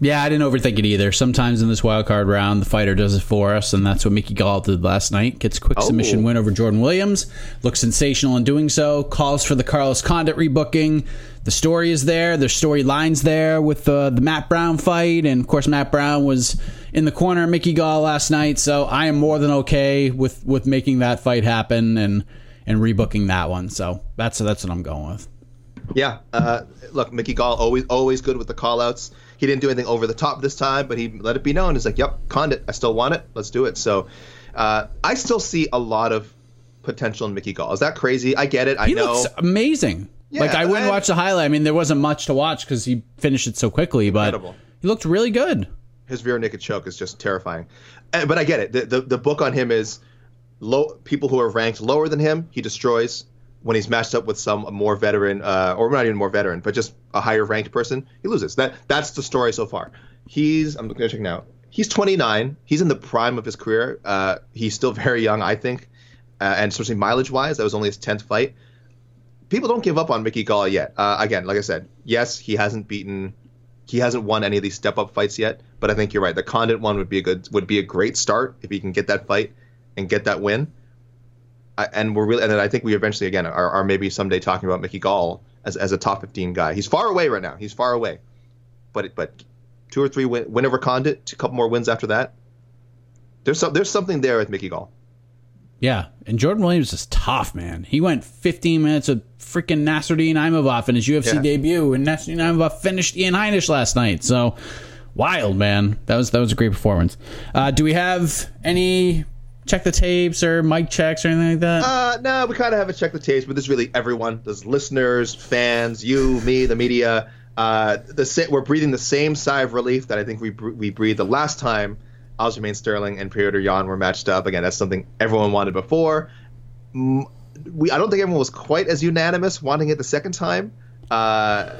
yeah, I didn't overthink it either. Sometimes in this wild card round, the fighter does it for us, and that's what Mickey Gall did last night. Gets a quick Oh. submission win over Jordan Williams. Looks sensational in doing so. Calls for the Carlos Condit rebooking. The story is there. There's storylines there with uh, the Matt Brown fight, and of course, Matt Brown was in the corner of Mickey Gall last night. So I am more than okay with with making that fight happen and and rebooking that one. So that's that's what I'm going with. Yeah. Uh, look, Mickey Gall always always good with the callouts. He didn't do anything over the top this time, but he let it be known. He's like, "Yep, Condit, I still want it. Let's do it." So, uh, I still see a lot of potential in Mickey Gall. Is that crazy? I get it. I He know. looks amazing. Yeah, like I wouldn't and- watch the highlight. I mean, there wasn't much to watch because he finished it so quickly, Incredible. but he looked really good. his rear naked choke is just terrifying. Uh, but I get it. The, the the book on him is low people who are ranked lower than him, he destroys. When he's matched up with some more veteran, uh, or not even more veteran, but just a higher ranked person, he loses. That that's the story so far. He's I'm to check now. He's 29. He's in the prime of his career. Uh, he's still very young, I think, uh, and especially mileage wise, that was only his 10th fight. People don't give up on Mickey Gall yet. Uh, again, like I said, yes, he hasn't beaten he hasn't won any of these step up fights yet, but I think you're right. The Condit one would be a good would be a great start if he can get that fight and get that win. I, and we're really and then I think we eventually again are, are maybe someday talking about Mickey Gall as, as a top 15 guy. He's far away right now. He's far away. but but two or three win, win over Condit, a couple more wins after that. There's some there's something there with Mickey Gall. Yeah, and Jordan Williams is tough, man. He went 15 minutes with freaking Nasruddin Imavov in his UFC Yeah. debut, and Nasruddin Imavov finished Ian Heinisch last night. So wild, man. That was that was a great performance. Uh, do we have any check the tapes or mic checks or anything like that? Uh, no, we kind of haven't checked the tapes, but this is really everyone. There's listeners, fans, you, me, the media. Uh, the we're breathing the same sigh of relief that I think we we breathed the last time Aljamain Sterling and Piotr Yan were matched up. Again, that's something everyone wanted before. Mm, We I don't think everyone was quite as unanimous wanting it the second time. Uh,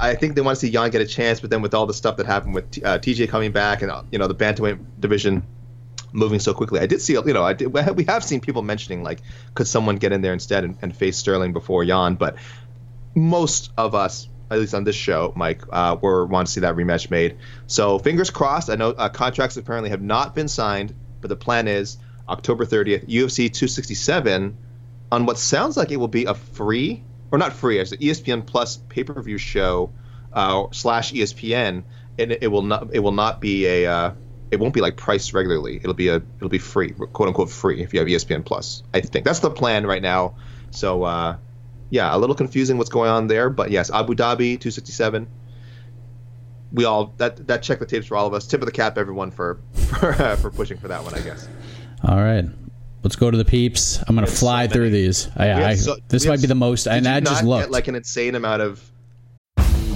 I think they want to see Yan get a chance, but then with all the stuff that happened with uh, TJ coming back and you know the bantamweight division moving so quickly. I did see, you know, I did, we have seen people mentioning like, could someone get in there instead and, and face Sterling before Yan? But most of us, at least on this show, Mike, uh, were want to see that rematch made. So fingers crossed. I know uh, contracts apparently have not been signed, but the plan is October 30th, UFC 267, on what sounds like it will be a free or not free, as an ESPN Plus pay-per-view show uh, slash ESPN, and it, it will not it will not be a uh, it won't be like priced regularly. It'll be a it'll be free, quote unquote free, if you have ESPN Plus. I think that's the plan right now. So uh, yeah, a little confusing what's going on there, but yes, Abu Dhabi 267. We all that that check the tapes for all of us. Tip of the cap, everyone, for for, uh, for pushing for that one, I guess. All right. Let's go to the peeps. I'm gonna fly so through these. I, I, so- this might have be the most, and I just looked. like an insane amount of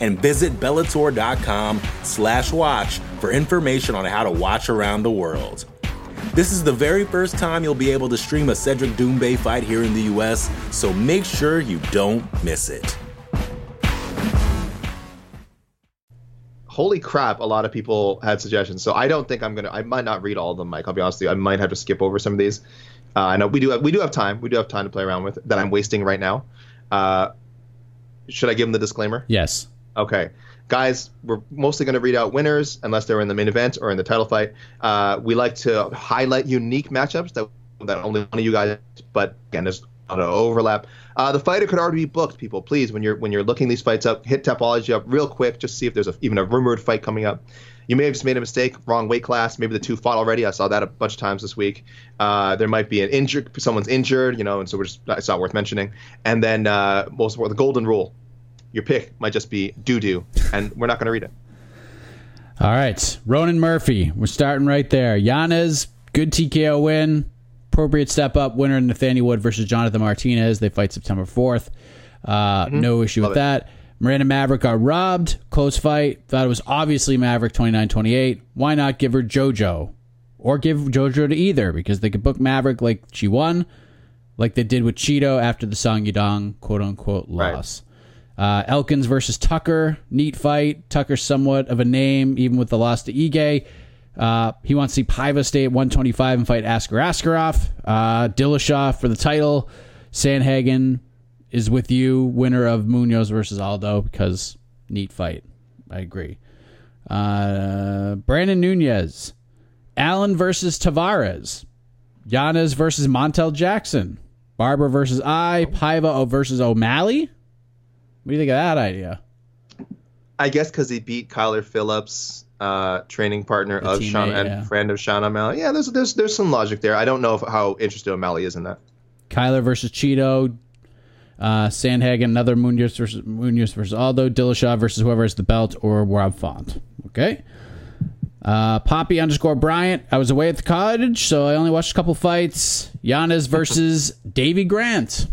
And visit Bellator.com slash watch for information on how to watch around the world. This is the very first time you'll be able to stream a Cedric Doumbé fight here in the US, so make sure you don't miss it. holy crap, a lot of people had suggestions. So I don't think I'm gonna. I might not read all of them, Mike. I'll be honest with you. I might have to skip over some of these. Uh, I know we do have we do have time. We do have time to play around with that I'm wasting right now. Uh, should I give them the disclaimer? yes. Okay. Guys, we're mostly going to read out winners unless they're in the main event or in the title fight. Uh, we like to highlight unique matchups that, that only one of you guys, but again, there's a lot of overlap. Uh, the fighter could already be booked, people. Please, when you're when you're looking these fights up, hit Tapology up real quick, just see if there's a, even a rumored fight coming up. You may have just made a mistake, wrong weight class. Maybe the two fought already. I saw that a bunch of times this week. Uh, there might be an injured, someone's injured, you know, and so we're just it's not worth mentioning. And then uh, most of all, the golden rule, your pick might just be doo doo, and we're not going to read it. All right. Ronan Murphy. We're starting right there. Yanez, good TKO win. Appropriate step up winner Nathaniel Wood versus Jonathan Martinez. They fight September 4th. Uh, No issue with Mm-hmm. It. that. Miranda Maverick got robbed. Close fight. Thought it was obviously Maverick 29 28. Why not give her JoJo? Or give JoJo to either because they could book Maverick like she won, like they did with Cheeto after the Song Yadong quote unquote Right. Uh, Elkins versus Tucker, neat fight. Tucker somewhat of a name, even with the loss to Ige. Uh, he wants to see Paiva stay at 125 and fight Askar Askarov. Uh, Dillashaw for the title. Sandhagen is with you, winner of Munhoz versus Aldo, because neat fight. I agree. Uh, Brandon Nunez. Allen versus Tavares. Yanez versus Montel Jackson. Barber versus Eye. Paiva versus O'Malley. What do you think of that idea? I guess because he beat Kyler Phillips, uh, training partner The of Sean and yeah. friend of Sean O'Malley. Yeah, there's there's there's some logic there. I don't know if, how interested O'Malley is in that. Kyler versus Cheeto. Uh, Sandhagen, another Munhoz versus Munhoz versus Aldo. Dillashaw versus whoever has the belt or Rob Font. Okay. Uh, Poppy underscore Bryant. I was away at the cottage, so I only watched a couple fights. Yanez versus Davy Grant.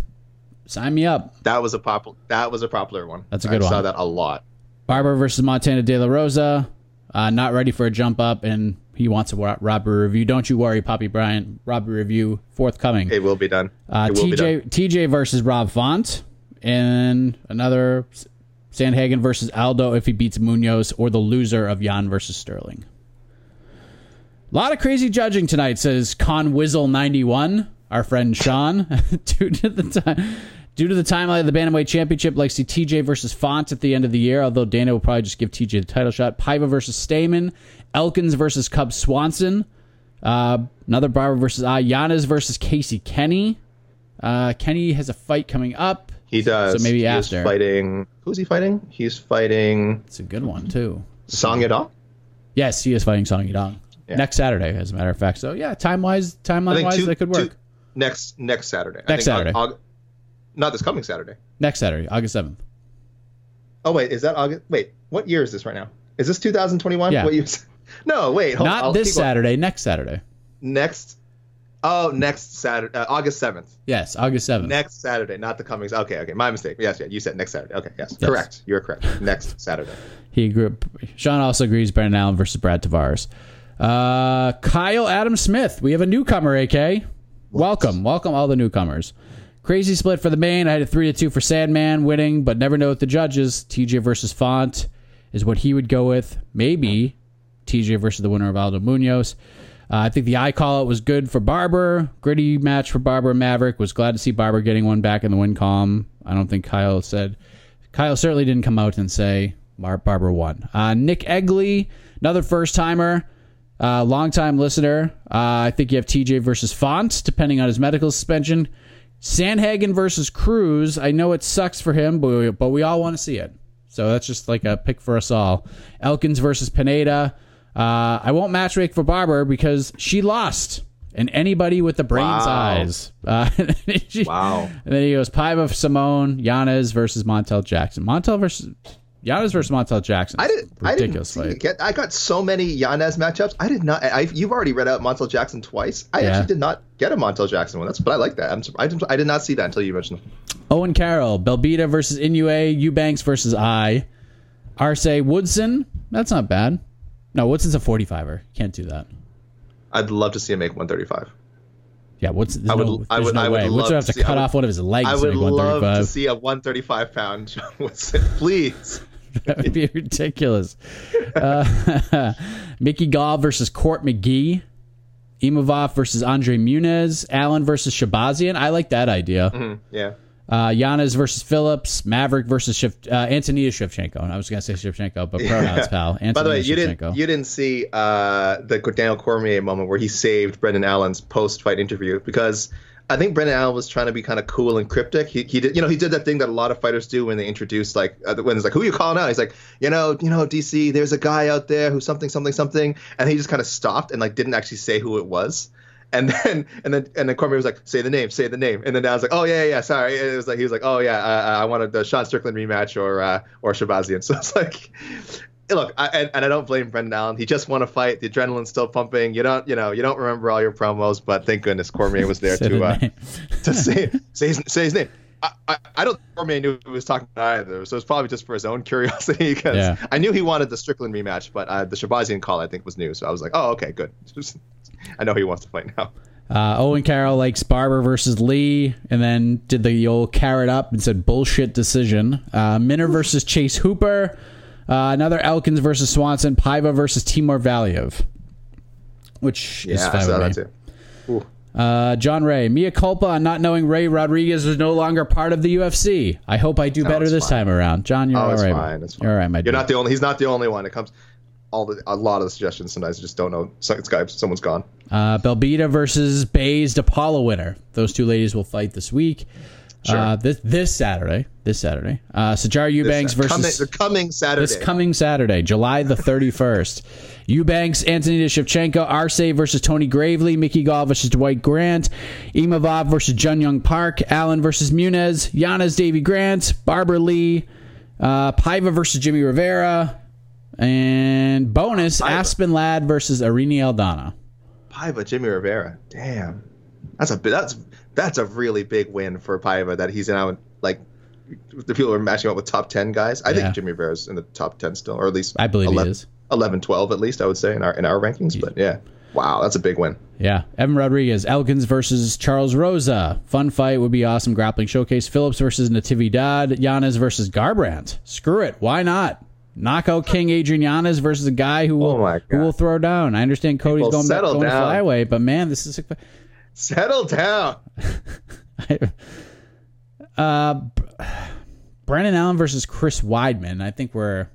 Sign me up. That was a popular. That was a popular one. That's a good I saw that a lot. Barber versus Montana De La Rosa. Uh, not ready for a jump up, and he wants a ro- robbery review. Don't you worry, Poppy Bryant. Robbery review forthcoming. It will be done. Uh, will be done. TJ TJ versus Rob Font, and another Sandhagen versus Aldo if he beats Munhoz, or the loser of Yan versus Sterling. A lot of crazy judging tonight, says Con Wizzle ninety one. Our friend Sean, due to the time. Due to the timeline of the Bantamweight Championship, like see TJ versus Font at the end of the year, although Dana will probably just give TJ the title shot. Paiva versus Stamann, Elkins versus Cub Swanson, uh, another Barber versus uh, Yanez versus Casey Kenny. Uh, Kenny has a fight coming up. He does. So maybe he after. Is fighting. Who's he fighting? He's fighting It's a good one too. Song Yadong. Yes, he is fighting Song Yadong Yeah. next Saturday, as a matter of fact. So yeah, time wise, timeline wise, that could work. Next next Saturday. I Next think Saturday. Aug- not this coming Saturday. Next Saturday, August seventh. Oh wait, is that August? Wait, what year is this right now? Is this 2021? Yeah. What year? No, wait. Hold, on. Not I'll this keep going. Saturday, next Saturday. Next. Oh, next Saturday, uh, August 7th. Yes, August seventh. Next Saturday, not the coming. Okay, okay, my mistake. Yes, yeah, you said next Saturday. Okay, yes, Yes. correct. You're correct. Next Saturday. He agree. Sean also agrees. Brendan Allen versus Brad Tavares. Uh, Kyle Adam Smith. We have a newcomer. AK. Welcome, welcome all the newcomers. Crazy split for the main. I had a three to two for Sandman winning, but never know with the judges. TJ versus Font is what he would go with. Maybe TJ versus the winner of Aldo Munhoz. Uh, I think the Eye call out was good for Barber. Gritty match for Barber Maverick. Was glad to see Barber getting one back in the win column. I don't think Kyle said. Kyle certainly didn't come out and say Barber won. Uh, Nick Egley, another first timer, uh, long time listener. Uh, I think you have TJ versus Font, depending on his medical suspension. Sandhagen versus Cruz. I know it sucks for him, but we, but we all want to see it. So that's just like a pick for us all. Elkins versus Pineda. Uh, I won't match make for Barber because she lost. And anybody with the brain's Wow. eyes. Uh, she- Wow. and then he goes Paiva Simone, Yanez versus Montel Jackson. Montel versus Yanez versus Montel Jackson. I didn't. I didn't ridiculous see, fight. get. I got so many Yanez matchups. I did not. I, you've already read out Montel Jackson twice. I Yeah. actually did not get a Montel Jackson one. That's but I like that. I'm. I, did- I did not see that until you mentioned. Owen Carroll, Belbita versus Inoue, Eubanks versus Eye, Arce Woodson. That's not bad. No, Woodson's a 45er. Can't do that. I'd love to see him make 135. Yeah, Woodson. There's I would- no, I would- no I would way. Woodson have to to see- cut I would- off one of his legs I to would make love 135. to see a 135 pound John Woodson, please. that would be ridiculous. Uh, Mickey Gall versus Court McGee. Imavov versus Andre Muniz. Allen versus Shahbazyan. I like that idea. Yeah. Uh, Yanez versus Phillips. Maverick versus Shif- uh, Antonina Shevchenko. And I was going to say Shevchenko, but pronouns, pal. Antonina By the way, you Shevchenko. didn't you didn't see uh, the Daniel Cormier moment where he saved Brendan Allen's post fight interview because I think Brendan Allen was trying to be kind of cool and cryptic. He, he did you know he did that thing that a lot of fighters do when they introduce like uh, when it's like who are you calling out? He's like you know you know DC there's a guy out there who's something something something and he just kind of stopped and like didn't actually say who it was. And then, and then, and then Cormier was like, "Say the name, say the name." And then I was like, "Oh yeah, yeah, sorry." It was like he was like, "Oh yeah, I wanted the Sean Strickland rematch or uh, or Shahbazyan." So it's like, look, I, and, and I don't blame Brendan Allen. He just won a fight. The adrenaline's still pumping. You don't, you know, you don't remember all your promos, but thank goodness Cormier was there to uh, to say say his, say his name. I, I, I don't think Cormier knew he was talking about either, so it's probably just for his own curiosity because Yeah. I knew he wanted the Strickland rematch, but uh, the Shahbazyan call I think was new, so I was like, oh okay, good. I know he wants to fight now. Uh, Owen Carroll likes Barber versus Lee, and then did the old carrot up and said bullshit decision. Uh, Minner versus Chase Hooper. Uh, another Elkins versus Swanson. Paiva versus Timur Valiev, which is Yeah, I saw that too. Ooh. Uh, John Ray, Mia culpa on not knowing Ray Rodriguez was no longer part of the UFC. I hope I do better this fine. time around. John, you're Oh, all it's fine. It's fine. You're all right, my You're dude. not the only. He's not the only one. It comes. All the a lot of the suggestions sometimes I just don't know. It's someone's gone. Uh, Belbita versus Bays DePaula winner. Those two ladies will fight this week. Sure. Uh, this this Saturday. This Saturday. Uh, Sajar Eubanks This- coming, versus they're coming Saturday. this coming Saturday, July the 31st. Eubanks, Anthony Shevchenko, Arce versus Tony Gravely, Mickey Gall versus Dwight Grant, Imavov versus Jun Young Park, Allen versus Muniz, Yanez Davy Grant, Barber Lee, uh, Paiva versus Jimmy Rivera, and bonus Paiva. Aspen Ladd versus Irene Aldana. Paiva, Jimmy Rivera. Damn, that's a that's that's a really big win for Paiva that he's now like the people are matching up with top ten guys. I Yeah. think Jimmy Rivera's in the top ten still, or at least I believe he 11, is. 11, 12 at least. I would say in our in our rankings. But yeah, Wow, that's a big win. Yeah. Evan Rodriguez, Elkins versus Charles Rosa. Fun fight would be awesome. Grappling showcase. Phillips versus Natividad. Yanez versus Garbrandt. Screw it. Why not? Knockout King Adrian Yanez versus a guy who oh will Oh who will throw down. I understand Cody's People going back going to down. flyweight, but man, this is Settle down. uh Brendan Allen versus Chris Weidman. I think we're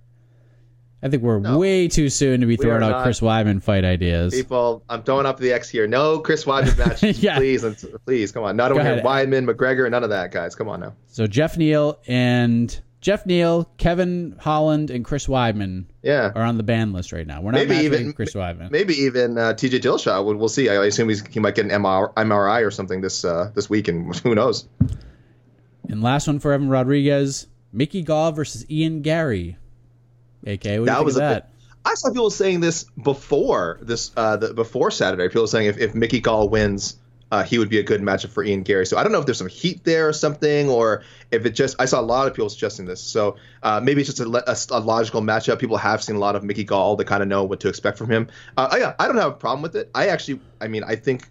I think we're way too soon to be throwing out. Chris Weidman fight ideas. People, I'm throwing up the X here. No Chris Weidman matches, Yeah. please, please, come on. Not over ahead. Weidman, McGregor, none of that, guys. Come on now. So Jeff Neal and Jeff Neal, Kevin Holland, and Chris Weidman Yeah. are on the ban list right now. We're not Maybe even- Chris Weidman. Maybe even uh, TJ Dillashaw. We'll, we'll see. I, assume he's, he might get an MRI or something this uh, this week, and who knows? And last one for Evan Rodriguez, Mickey Gall versus Ian Garry. AK, what do you That think was that? I saw people saying this before this uh, the, before Saturday. People saying if, if Mickey Gall wins, uh, he would be a good matchup for Ian Garry. So I don't know if there's some heat there or something, or if it just I saw a lot of people suggesting this. So uh, maybe it's just a, a, a logical matchup. People have seen a lot of Mickey Gall. to kind of know what to expect from him. Uh, yeah, I don't have a problem with it. I actually, I mean, I think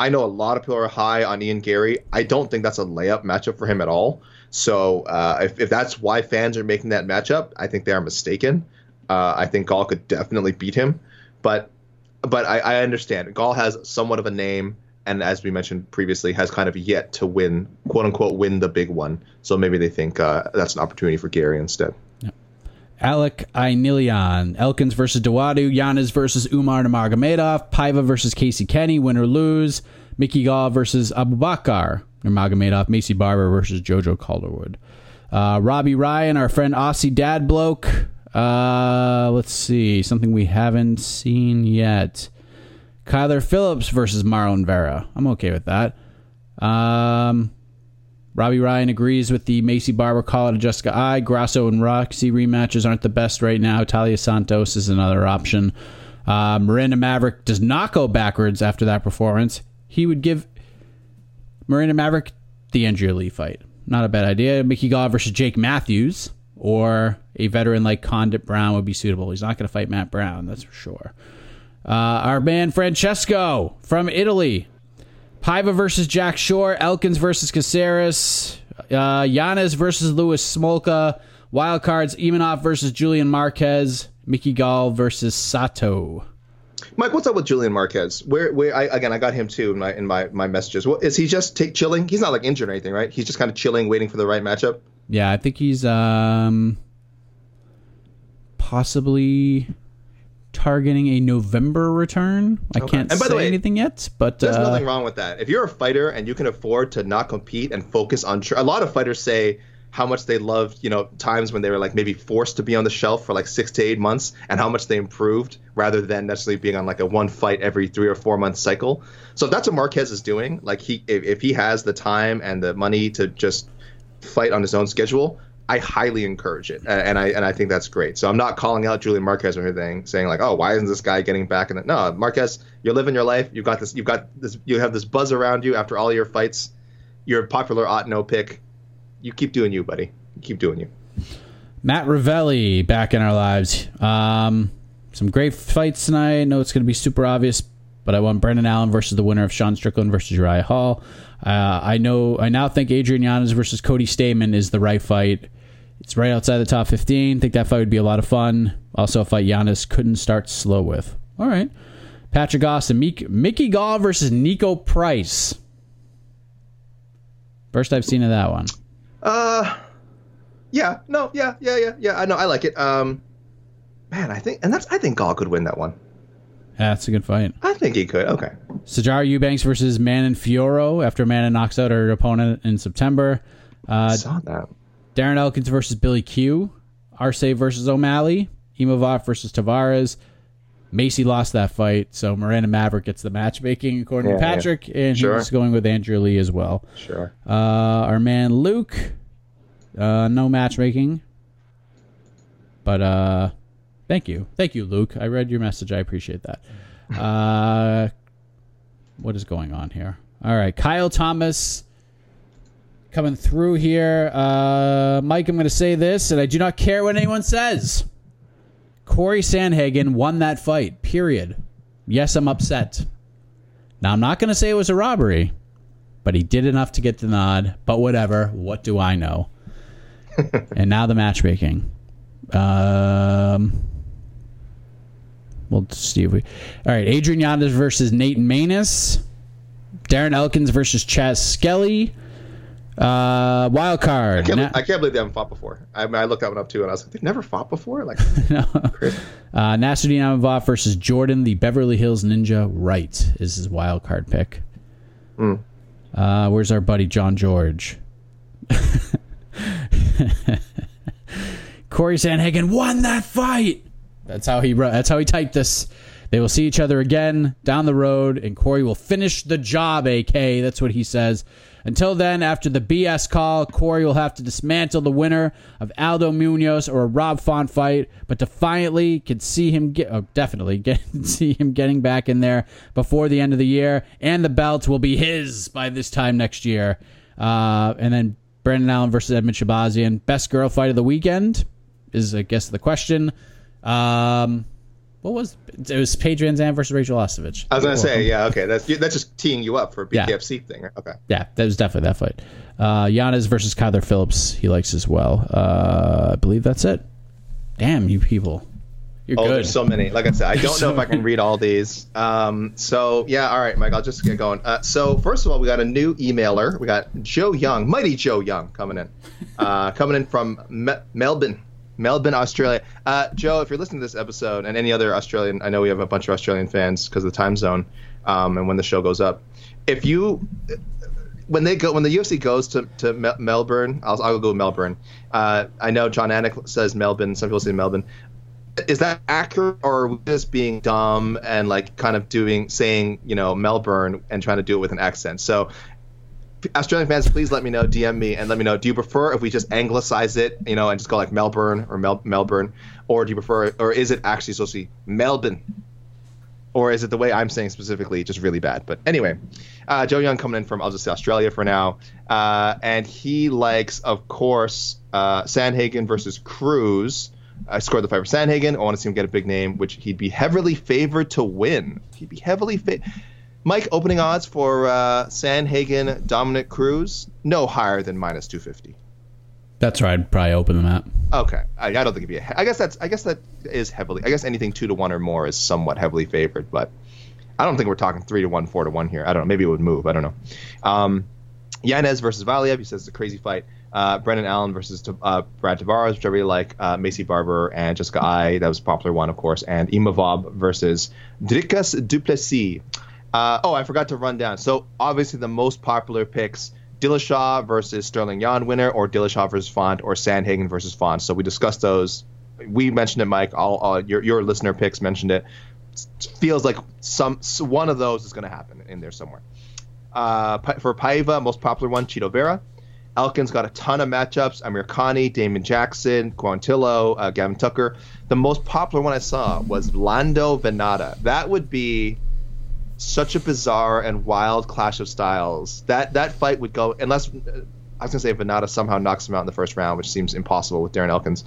I know a lot of people are high on Ian Garry. I don't think that's a layup matchup for him at all. So uh, if, if that's why fans are making that matchup, I think they are mistaken. Uh, I think Gall could definitely beat him, but but I, I understand Gall has somewhat of a name, and as we mentioned previously, has kind of yet to win, quote unquote, win the big one. So maybe they think uh, that's an opportunity for Garry instead. Alec Ainilian, Elkins versus Dawodu, Yanez versus Umar Nurmagomedov, Paiva versus Casey Kenny, win or lose, Mickey Gall versus Abubakar Nurmagomedov, Maycee Barber versus Jojo Calderwood. Uh, Robbie Ryan, our friend Aussie Dad Bloke. Uh, let's see, something we haven't seen yet. Kyler Phillips versus Marlon Vera. I'm okay with that. Um, Robbie Ryan agrees with the Maycee Barber call to Jessica Eye. Grasso and Roxy rematches aren't the best right now. Taila Santos is another option. Uh, Miranda Maverick does not go backwards after that performance. He would give Miranda Maverick the Andrea Lee fight. Not a bad idea. Mickey Gall versus Jake Matthews or a veteran like Condit Brown would be suitable. He's not going to fight Matt Brown, that's for sure. Uh, our man Francesco from Italy Paiva versus Jack Shore, Elkins versus Caceres, uh, Yanez versus Louis Smolka, Wildcards Imavov versus Julian Marquez, Mickey Gall versus Sato. Mike, what's up with Julian Marquez? Where, where? I, again, I got him too in my in my my messages. What, is he just take, chilling? He's not like injured or anything, right? He's just kind of chilling, waiting for the right matchup. Yeah, I think he's um possibly targeting a November return. I Okay. can't And by say the way, anything yet, but There's uh, nothing wrong with that. If you're a fighter and you can afford to not compete and focus on, tr- a lot of fighters say how much they loved, you know, times when they were like maybe forced to be on the shelf for like six to eight months, and how much they improved rather than necessarily being on like a one fight every three or four month cycle. So if that's what Marquez is doing. Like he, if, if he has the time and the money to just fight on his own schedule, I highly encourage it, and I and I think that's great. So I'm not calling out Julian Marquez or anything, saying like, oh, why isn't this guy getting back it? No, Marquez, you're living your life. You've got this. You've got this. You have this buzz around you after all your fights. You're a popular ought no pick. You keep doing you, buddy. You keep doing you. Matt Ravelli back in our lives. Um, some great fights tonight. I know it's going to be super obvious, but I want Brendan Allen versus the winner of Sean Strickland versus Uriah Hall. Uh, I know. I now think Adrian Yanez versus Cody Stamann is the right fight. It's right outside the top 15. think that fight would be a lot of fun. Also, a fight Yanez couldn't start slow with. All right. Patrick Austin, Meek, Mickey Gall versus Niko Price. First I've seen of that one. Uh, yeah, no, yeah, yeah, yeah, yeah. I know, I like it. Um, man, I think, and that's, I think Gall could win that one. Yeah, that's a good fight. I think he could. Okay. Sajar Eubanks versus Manon Fiorot after Manon knocks out her opponent in September. Uh, I saw that. Darren Elkins versus Billy Q. Arce versus O'Malley. Imavov versus Tavares. Maycee lost that fight, so Miranda Maverick gets the matchmaking according Yeah, to yeah. Patrick, and Sure. he's going with Andrew Lee as well. Sure. Uh, our man Luke, uh, no matchmaking, but uh, thank you, thank you, Luke. I read your message. I appreciate that. Uh, what is going on here? All right, Kyle Thomas coming through here. Uh, Mike, I'm going to say this, and I do not care what anyone says. Cory Sandhagen won that fight. Period. Yes, I'm upset. Now, I'm not going to say it was a robbery, but he did enough to get the nod. But whatever. What do I know? and now the matchmaking. Um, we'll see if we. All right, Adrian Yanez versus Nate Maness. Darren Elkins versus Chas Skelly. Uh, wild card. I can't, Na- I can't believe they haven't fought before. I, mean, I looked that one up too, and I was like, they've never fought before. Like, crazy. uh, Nasruddin Imavov versus Jordan, the Beverly Hills Ninja. Wright is his wild card pick. Uh, where's our buddy John George? Cory Sandhagen won that fight. That's how he. wrote- That's how he typed this. They will see each other again down the road, and Cory will finish the job. AK. That's what he says. Until then, after the BS call, Cory will have to dismantle the winner of Aldo Munhoz or a Rob Font fight, but defiantly can see him get, oh, definitely get see him getting back in there before the end of the year, and the belt will be his by this time next year. Uh, and then Brendan Allen versus Edmund Shahbazyan, best girl fight of the weekend is I guess the question. Um, what was it? Was Paige VanZant versus Rachel Ostovich? I was gonna say, yeah, okay, that's that's just teeing you up for a Yeah. BKFC thing. Okay. Yeah, that was definitely that fight. Uh, Yanez versus Kyler Phillips. He likes as well. Uh, I believe that's it. Damn you people, you're Oh, good. there's so many. Like I said, I don't know if I can read all these. Um, so yeah, all right, Mike, I'll just get going. Uh, so first of all, we got a new emailer. We got Joe Young, mighty Joe Young, coming in, uh, coming in from Me- Melbourne, Melbourne, Australia. Uh, Joe, if you're listening to this episode and any other Australian, I know we have a bunch of Australian fans because of the time zone, um, and when the show goes up. If you when they go when the UFC goes to, to Mel- Melbourne, I'll, I'll go Melbourne. Uh, I know Jon Anik says Melbourne. Some people say Melbourne. Is that accurate, or are we just being dumb and like kind of doing saying you know Melbourne and trying to do it with an accent? So, Australian fans, please let me know, DM me, and let me know. Do you prefer if we just anglicize it, you know, and just go like Melbourne or Mel- Melbourne, or do you prefer, or is it actually supposed to be Melbourne? or is it the way I'm saying specifically, just really bad? But anyway, uh, Joe Young coming in from I'll just say Australia for now, uh, and he likes, of course, uh, Sandhagen versus Cruz. I scored the fight for Sandhagen. I want to see him get a big name, which he'd be heavily favored to win. He'd be heavily fa- Mike, opening odds for uh, Sandhagen, Dominick Cruz, no higher than minus 250. That's right. I'd probably open them at. Okay, I, I don't think it'd be. A, I guess that's. I guess that is heavily. I guess anything two to one or more is somewhat heavily favored, but I don't think we're talking three to one, four to one here. I don't know. Maybe it would move. I don't know. Um, Yanez versus Valiev. He says it's a crazy fight. Uh, Brendan Allen versus uh, Brad Tavares, which I really like. Uh, Maycee Barber and Jessica Eye. That was a popular one, of course. And Imavov versus Dricus Du Plessis. Uh, oh, I forgot to run down. So obviously the most popular picks. Dillashaw versus Sterling Yan winner, or Dillashaw versus Font, or Sandhagen versus Font. So we discussed those. We mentioned it, Mike. All, all your your listener picks mentioned it. It feels like some one of those is going to happen in there somewhere. Uh, for Paiva, most popular one, Cheeto Vera. Elkin's got a ton of matchups. Amir Khani, Damon Jackson, Quantillo, uh, Gavin Tucker. The most popular one I saw was Lando Vannata. That would be such a bizarre and wild clash of styles. That that fight would go unless I was gonna say Vannata somehow knocks him out in the first round, which seems impossible with Darren Elkins.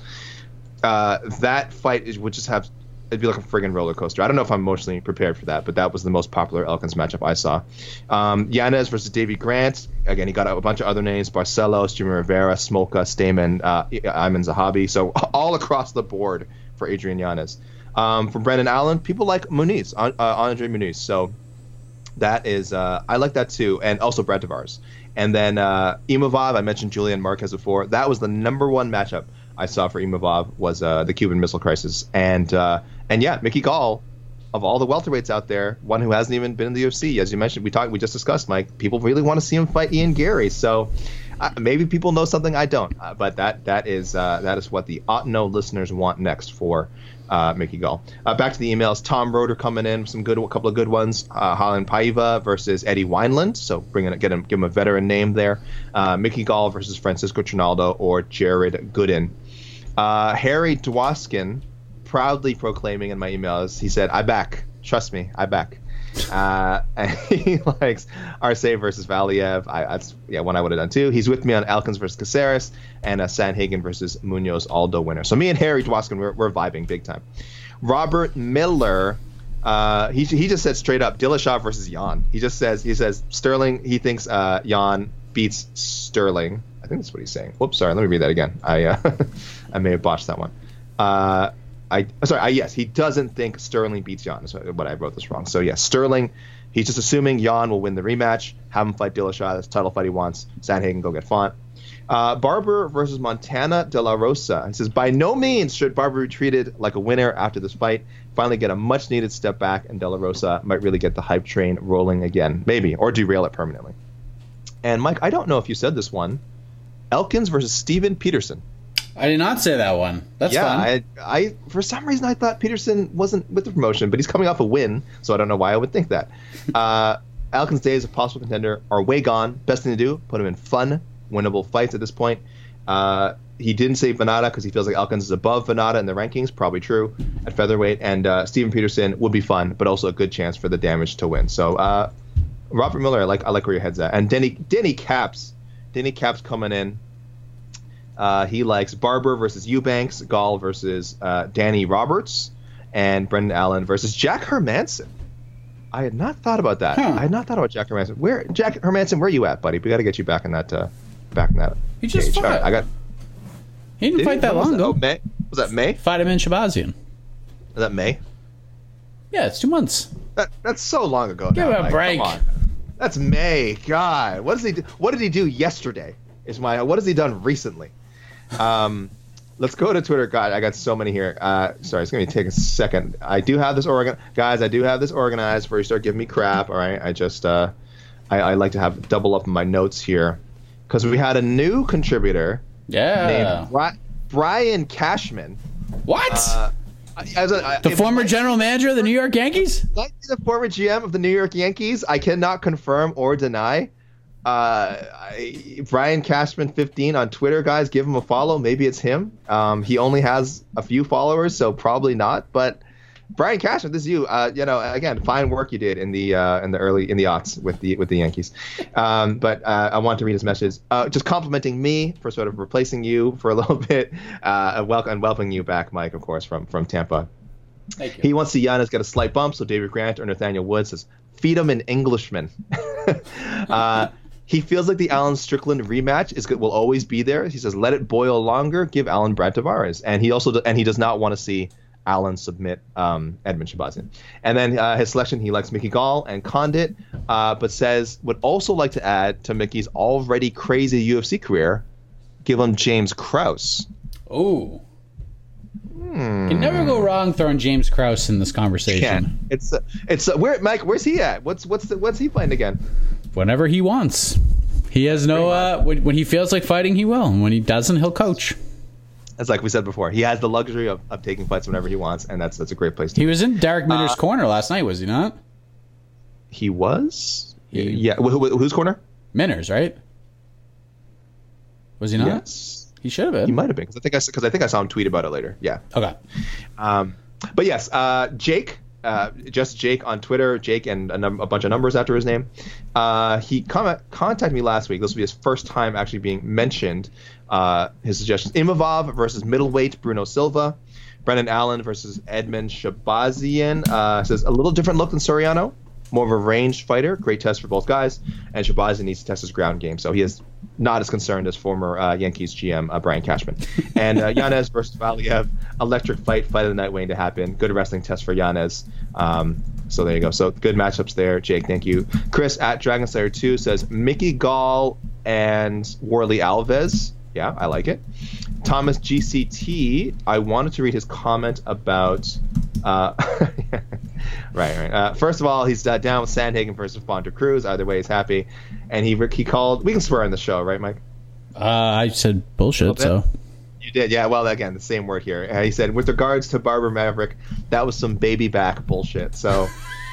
Uh, that fight is, would just have it'd be like a friggin' roller coaster. I don't know if I'm emotionally prepared for that, but that was the most popular Elkins matchup I saw. Um, Yanez versus Davy Grant. Again, he got a bunch of other names: Barcelos, Jimmy Rivera, Smolka, Stamann, uh, Iman Zahabi. So all across the board for Adrian Yanez. Um, from Brendan Allen, people like Muniz, uh, Andre Muniz. So that is, uh, I like that too, and also Brad Tavares. And then uh, Imavov, I mentioned Julian Marquez before. That was the number one matchup I saw for Imavov was uh, the Cuban Missile Crisis, and uh, and yeah, Mickey Gall, of all the welterweights out there, one who hasn't even been in the UFC, as you mentioned, we talked, we just discussed, Mike. People really want to see him fight Ian Garry, so uh, maybe people know something I don't, uh, but that that is uh, that is what the ought know listeners want next for uh, Mickey Gall. Uh, back to the emails. Tom Roeder coming in, some good, a couple of good ones. Uh, Holland Paiva versus Eddie Wineland. So bringing it, get him, give him a veteran name there. Uh, Mickey Gall versus Francisco Trinaldo or Jared Gooden. Uh, Harry Dwoskin proudly proclaiming in my emails, he said, "I back. Trust me, I back." Uh, and he likes Arce versus Valiev. I, that's yeah, one I would have done too. He's with me on Elkins versus Caceres and uh, Sandhagen versus Munhoz Aldo winner. So me and Harry Dwoskin, we're, we're vibing big time. Robert Miller Uh, he he just said straight up Dillashaw versus Yan. He just says he says Sterling. He thinks uh, Yan beats Sterling. I think that's what he's saying. Whoops, sorry. Let me read that again. I uh, I may have botched that one. Uh, I sorry. I, yes, he doesn't think Sterling beats Yan. That's what I wrote this wrong. So yes, Sterling. He's just assuming Yan will win the rematch, have him fight Dillashaw. That's title fight he wants. Sandhagen go get Font. Uh, Barber versus Montana De La Rosa. He says, by no means should Barber be treated like a winner after this fight. Finally get a much needed step back, and De La Rosa might really get the hype train rolling again. Maybe, or derail it permanently. And Mike, I don't know if you said this one. Elkins versus Steven Peterson. I did not say that one. That's yeah, fun. I, I for some reason I thought Peterson wasn't with the promotion, but he's coming off a win, so I don't know why I would think that. Uh, Elkins' days of possible contender are way gone. Best thing to do, put him in fun, winnable fights at this point. Uh, he didn't say Vannata because he feels like Elkins is above Vannata in the rankings, probably true at featherweight. And uh, Steven Peterson would be fun, but also a good chance for the damage to win. So uh, Robert Miller, I like I like where your head's at. And Denny Denny Caps, Denny Caps coming in. Uh, he likes Barber versus Eubanks, Gall versus uh, Danny Roberts, and Brendan Allen versus Jack Hermansson. I had not thought about that. Huh. I had not thought about Jack Hermansson. Where Jack Hermansson? Where are you at, buddy? We got to get you back in that. Uh, back in that. He just cage. fought. Right, I got. he didn't Did fight he? that long ago. Oh, May. Was that May? Fight him in Shahbazyan. Was that May? Yeah, it's two months. That, that's so long ago. Give now, him a break. That's May. God, what does he do? What did he do yesterday? Is my what has he done recently? Um, let's go to Twitter. God, I got so many here. Uh, sorry, it's gonna take a second. I do have this organ, guys. I do have this organized before you start giving me crap. All right, I just uh, I, I like to have double up my notes here because we had a new contributor Yeah. named Bri- Brian Cashman. what? Uh, as a, I- the former might- general manager of the New York Yankees? the former GM of the New York Yankees. I cannot confirm or deny. Uh, I, Brian Cashman 15 on Twitter, guys, give him a follow. Maybe it's him. Um, he only has a few followers, so probably not. But Brian Cashman, this is you. Uh, you know, again, fine work you did in the uh, in the early in the aughts with the with the Yankees. Um, but uh, I want to read his message, uh, just complimenting me for sort of replacing you for a little bit, uh, and welcome and welcoming you back, Mike, of course, from from Tampa. Thank you. He wants to Yanez get a slight bump, so David Grant or Nathaniel Wood says, feed him an Englishman. uh, he feels like the Allen Strickland rematch is will always be there. He says, let it boil longer, give Allen Brad Tavares. And he also and he does not want to see Allen submit um, Edmund Shahbazyan. And then uh, his selection, he likes Mickey Gall and Condit, uh, but says would also like to add to Mickey's already crazy UFC career, give him James Krause. Ooh. You never go wrong throwing James Krause in this conversation. Can it's uh, it's uh, where Mike? Where's he at? What's what's the, what's he playing again? Whenever he wants. He has no. Uh, when, when he feels like fighting, he will. And when he doesn't, he'll coach. As like we said before, he has the luxury of, of taking fights whenever he wants, and that's that's a great place to. He was in Darrick Minner's Uh, corner last night, was he not? He was. He- yeah. Wh- wh- whose corner? Minner's, right? Was he not? Yes. He should have been. He might have been because I think I because I think I saw him tweet about it later. Yeah. Okay. Um, but yes, uh, Jake, uh, just Jake on Twitter, Jake and a, num- a bunch of numbers after his name. Uh, he com- contacted me last week. This will be his first time actually being mentioned. Uh, his suggestions: Imavov versus middleweight Bruno Silva, Brendan Allen versus Edmund Shahbazyan. Uh, says a little different look than Soriano. More of a ranged fighter, great test for both guys, and Shahbazyan needs to test his ground game, so he is not as concerned as former uh, Yankees GM uh, Brian Cashman. And uh, Yanez versus Valiev, electric fight, fight of the night waiting to happen. Good wrestling test for Yanez. Um, so there you go. So good matchups there, Jake. Thank you. Chris at Dragon Slayer 2 says Mickey Gall and Warley Alves. Yeah, I like it. Thomas GCT. I wanted to read his comment about. Uh, right, right. Uh, first of all, he's uh, down with Sandhagen versus Fonter Cruz. Either way, he's happy. And he he called. We can swear on the show, right, Mike? Uh, I said bullshit, so. You did, yeah. Well, again, the same word here. Uh, he said, with regards to Barber Maverick, that was some baby back bullshit. So,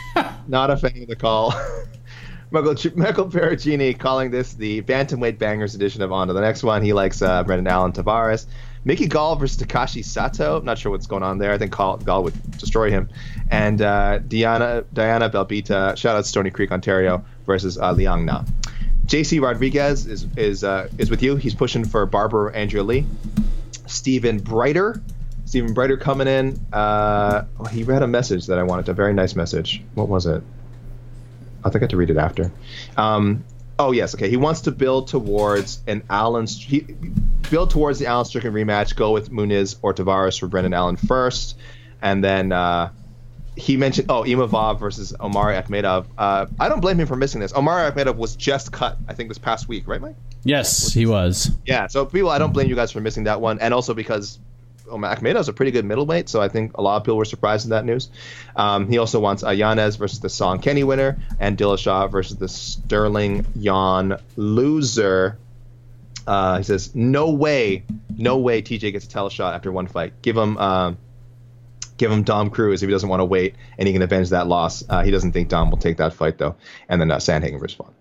not a fan of the call. Michael, Michael Perugini calling this the Bantamweight Bangers edition of On to the Next One. He likes uh, Brendan Allen Tavares. Mickey Gall versus Takashi Sato. I'm Not sure what's going on there. I think Gall, Gall would destroy him. And uh, Diana Diana Belbita, shout out Stony Creek, Ontario, versus uh, Liang Na. JC Rodriguez is is uh, is with you. He's pushing for Barber Andrea Lee. Stephen Brighter Stephen Brighter coming in. Uh, oh, he read a message that I wanted, a very nice message. What was it? I think I had to read it after. Um, oh yes, okay. He wants to build towards an Allen. He, build towards the Allen Stricken rematch. Go with Muniz or Tavares for Brendan Allen first, and then uh, he mentioned oh Imavov versus Omari Akhmedov. Uh, I don't blame him for missing this. Omari Akhmedov was just cut, I think, this past week, right, Mike? Yes, he was. Yeah. So people, I don't blame you guys for missing that one, and also because oh, Akhmedov's a pretty good middleweight, so I think a lot of people were surprised in that news. Um, he also wants Yanez versus the Song Kenny winner, and Dillashaw versus the Sterling Yan loser. Uh, he says, "No way, no way, TJ gets a title shot after one fight. Give him, uh, give him Dom Cruz if he doesn't want to wait, and he can avenge that loss. Uh, he doesn't think Dom will take that fight though, and then uh, Sandhagen respond.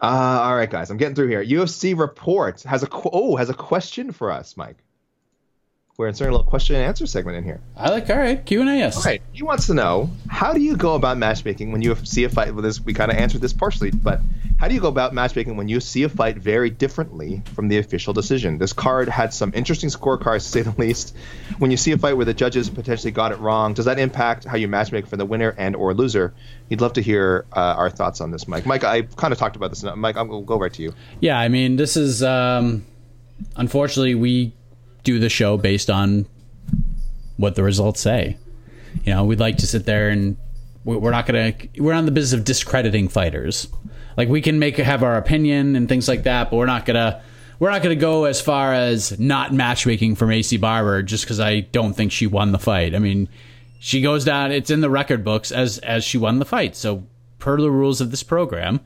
Uh, all right, guys, I'm getting through here. UFC report has a qu- oh has a question for us, Mike. We're inserting a little question and answer segment in here. I like all right Q and A. Yes. All right. He wants to know how do you go about matchmaking when you see a fight? With this, we kind of answered this partially, but how do you go about matchmaking when you see a fight very differently from the official decision? This card had some interesting scorecards, to say the least. When you see a fight where the judges potentially got it wrong, does that impact how you matchmake for the winner and or loser? He'd love to hear uh, our thoughts on this, Mike. Mike, I kind of talked about this. Mike, I'll go right to you. Yeah, I mean, this is um, unfortunately we do the show based on what the results say. You know, we'd like to sit there and we're not gonna we're on the business of discrediting fighters. Like we can make have our opinion and things like that, but we're not gonna we're not gonna go as far as not matchmaking for Maycee Barber just because I don't think she won the fight. I mean, she goes down. It's in the record books as as she won the fight. So per the rules of this program,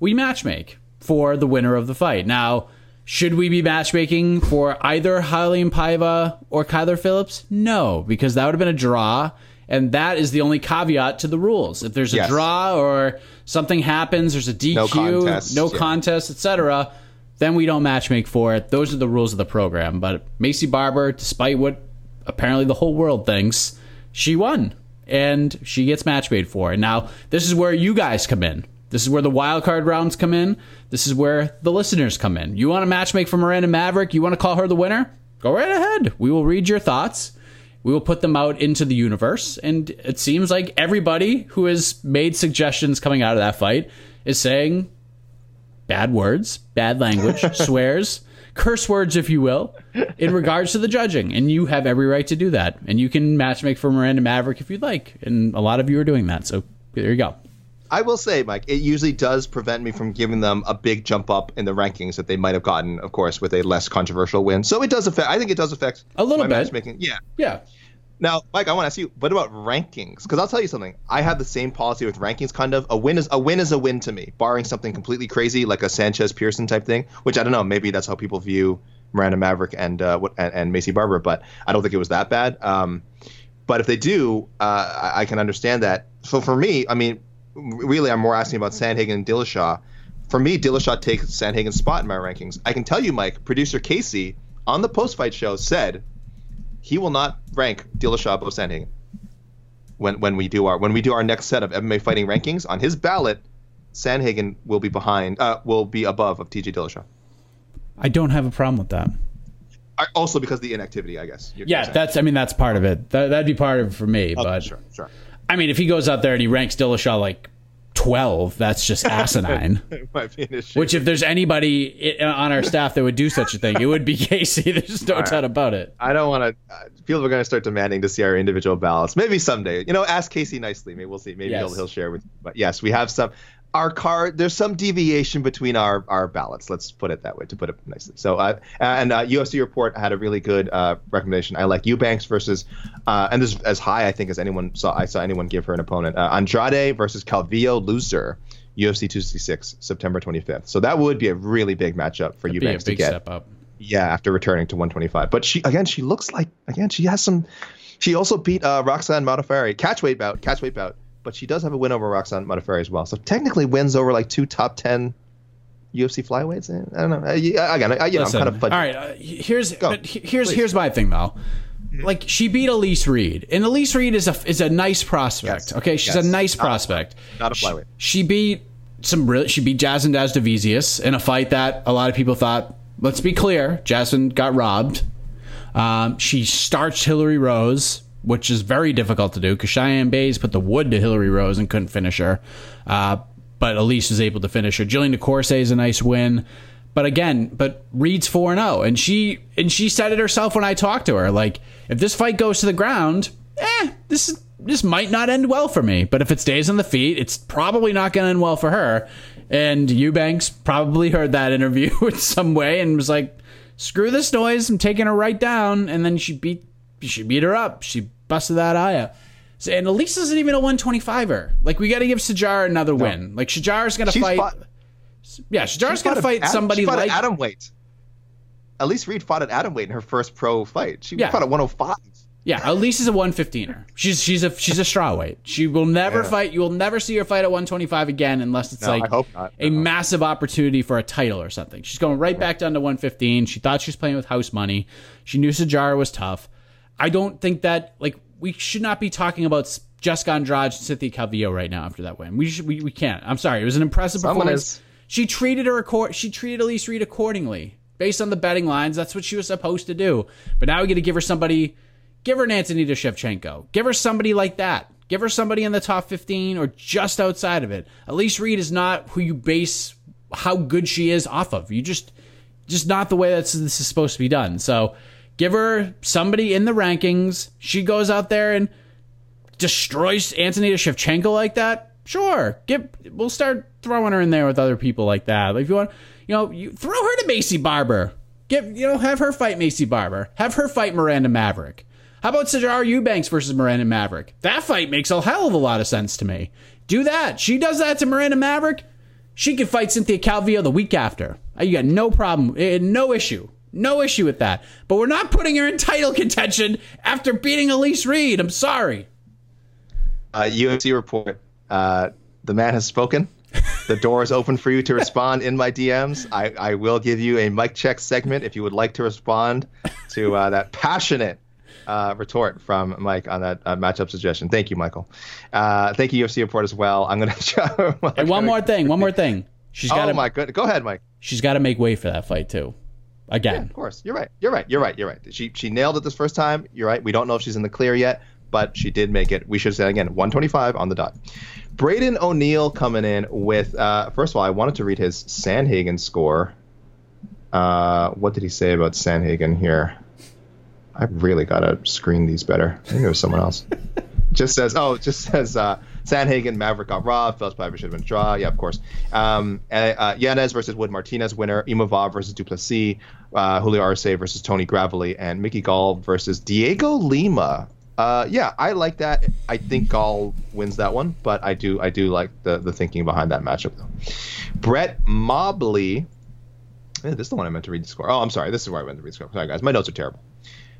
we matchmake for the winner of the fight. Now should we be matchmaking for either Raulian Paiva or Kyler Phillips? No, because that would have been a draw, and that is the only caveat to the rules. If there's a yes. draw or something happens, there's a DQ, no contest, no yeah. contest etc., then we don't matchmake for it. Those are the rules of the program. But Maycee Barber, despite what apparently the whole world thinks, she won, and she gets matchmade for it. Now, this is where you guys come in. This is where the wild card rounds come in. This is where the listeners come in. You want to matchmake for Miranda Maverick? You want to call her the winner? Go right ahead. We will read your thoughts. We will put them out into the universe. And it seems like everybody who has made suggestions coming out of that fight is saying bad words, bad language, swears, curse words, if you will, in regards to the judging. And you have every right to do that. And you can matchmake for Miranda Maverick if you'd like. And a lot of you are doing that. So there you go. I will say, Mike, it usually does prevent me from giving them a big jump up in the rankings that they might have gotten, of course, with a less controversial win. So it does affect. I think it does affect a little bit matchmaking. Yeah, yeah. Now, Mike, I want to ask you, what about rankings? Because I'll tell you something. I have the same policy with rankings. Kind of a win is a win is a win to me, barring something completely crazy like a Sanchez Pearson type thing. Which I don't know. Maybe that's how people view Miranda Maverick and uh, and, and Maycee Barber, but I don't think it was that bad. Um, but if they do, uh, I, I can understand that. So for me, I mean, really, I'm more asking about Sandhagen and Dillashaw. For me, Dillashaw takes Sandhagen's spot in my rankings. I can tell you, Mike, producer Casey on the post fight show said he will not rank Dillashaw above Sandhagen when when we do our when we do our next set of MMA fighting rankings on his ballot. Sandhagen will be behind, uh, will be above of TJ Dillashaw. I don't have a problem with that. Also, because the inactivity, I guess. yeah, that's. I mean, that's part of it. That, would be part of it for me. Oh, but sure, sure. I mean, if he goes out there and he ranks Dillashaw like 12, that's just asinine. Which, if there's anybody on our staff that would do such a thing, it would be Casey. There's no doubt about it. I don't want to. Uh, people are going to start demanding to see our individual ballots. Maybe someday. You know, ask Casey nicely. Maybe we'll see. Maybe yes. he'll, he'll share with. you. But yes, we have some our card there's some deviation between our our ballots let's put it that way to put it nicely. So uh, and uh, ufc report had a really good uh, recommendation. I like eubanks versus uh, and this is as high i think as anyone saw i saw anyone give her an opponent. Uh, andrade versus calvillo loser ufc 266 september 25th so that would be a really big matchup for That'd eubanks to get. yeah after returning to 125 but she again she looks like again she has some she also beat uh, roxanne modafferi. Catchweight bout catchweight bout but she does have a win over Roxanne Modafferi as well. So technically wins over like two top 10 UFC flyweights. Eh, I don't know. Again, I, you know, Listen, I'm kind of fudging. All right, uh, here's but here's Please. here's my thing though. Mm-hmm. Like she beat Elise Reed, and Elise Reed is a is a nice prospect. Yes. Okay, she's yes. a nice not prospect. A, not a flyweight. She, she beat some real. She beat Jasmine Jasudavicius in a fight that a lot of people thought. Let's be clear, Jasmine got robbed. Um, she starched Hillary Rose, which is very difficult to do because Cheyanne Buys put the wood to Hillary Rose and couldn't finish her. Uh, but Elise was able to finish her. Jillian DeCourcy is a nice win. But again, but Reed's 4 0 and she and she said it herself when I talked to her like if this fight goes to the ground, eh, this this might not end well for me, but if it stays on the feet, it's probably not going to end well for her. And Eubanks probably heard that interview in some way and was like, "Screw this noise! I'm taking her right down." And then she beat she beat her up. She busted that eye So, and Elise isn't even a 125er. Like we got to give Sijara another no. win. Like Sijara's going to fight. Fought, yeah, Sijara's going to fight Adam, somebody like Atom weight. Elise Reed fought at atom weight in her first pro fight. She yeah. fought at 105. Yeah, Elise is a 115er. She's she's a she's a strawweight. She will never yeah. fight. You will never see her fight at 125 again unless it's no, like a no. massive opportunity for a title or something. She's going right back down to 115. She thought she was playing with house money. She knew Sijara was tough. I don't think that like we should not be talking about Jessica Andrade and Cynthia Calvillo right now after that win. We should, we, we can't. I'm sorry. It was an impressive Someone performance. Is. She treated her she treated Elise Reed accordingly based on the betting lines. That's what she was supposed to do. But now we got to give her somebody Give her an Antonina Shevchenko. Give her somebody like that. Give her somebody in the top 15 or just outside of it. Elise Reed is not who you base how good she is off of. You just, just not the way that this is supposed to be done. So give her somebody in the rankings. She goes out there and destroys Antonina Shevchenko like that. Sure, get we'll start throwing her in there with other people like that. If you want, you know, you throw her to Maycee Barber. Get you know, have her fight Maycee Barber. Have her fight Miranda Maverick. How about Sijara Eubanks versus Miranda Maverick? That fight makes a hell of a lot of sense to me. Do that. She does that to Miranda Maverick. She can fight Cynthia Calvillo the week after. You got no problem, eh, no issue. No issue with that. But we're not putting her in title contention after beating Elise Reed. I'm sorry. Uh, UFC report. Uh, the man has spoken. The door is open for you to respond in my DMs. I, I will give you a mic check segment if you would like to respond to uh, that passionate uh, retort from Mike on that uh, matchup suggestion. Thank you, Michael. Uh, thank you, UFC report as well. I'm gonna. Try, and one more thing. One more thing. She's got. Oh my good. Go ahead, Mike. She's got to make way for that fight too. Again. Yeah, of course. You're right. You're right. You're right. You're right. She she nailed it this first time. You're right. We don't know if she's in the clear yet, but she did make it. We should say again, 125 on the dot. Braden O'Neill coming in with. Uh, first of all, I wanted to read his Sandhagen score. Uh, what did he say about Sandhagen here? I really gotta screen these better. I think it was someone else. just says, oh, it just says uh, Sandhagen, Maverick got robbed. Phelps Piper should have been draw. Yeah, of course. Um, uh, Yanez versus Wood Martinez winner. Imavov versus Du Plessis. Uh, Julio Arce versus Tony Gravely. And Mickey Gall versus Diego Lima. Uh, yeah, I like that. I think Gall wins that one, but I do I do like the the thinking behind that matchup though. Brett Mobley. Yeah, this is the one I meant to read the score. Oh, I'm sorry. This is where I meant to read the score. Sorry, guys. My notes are terrible.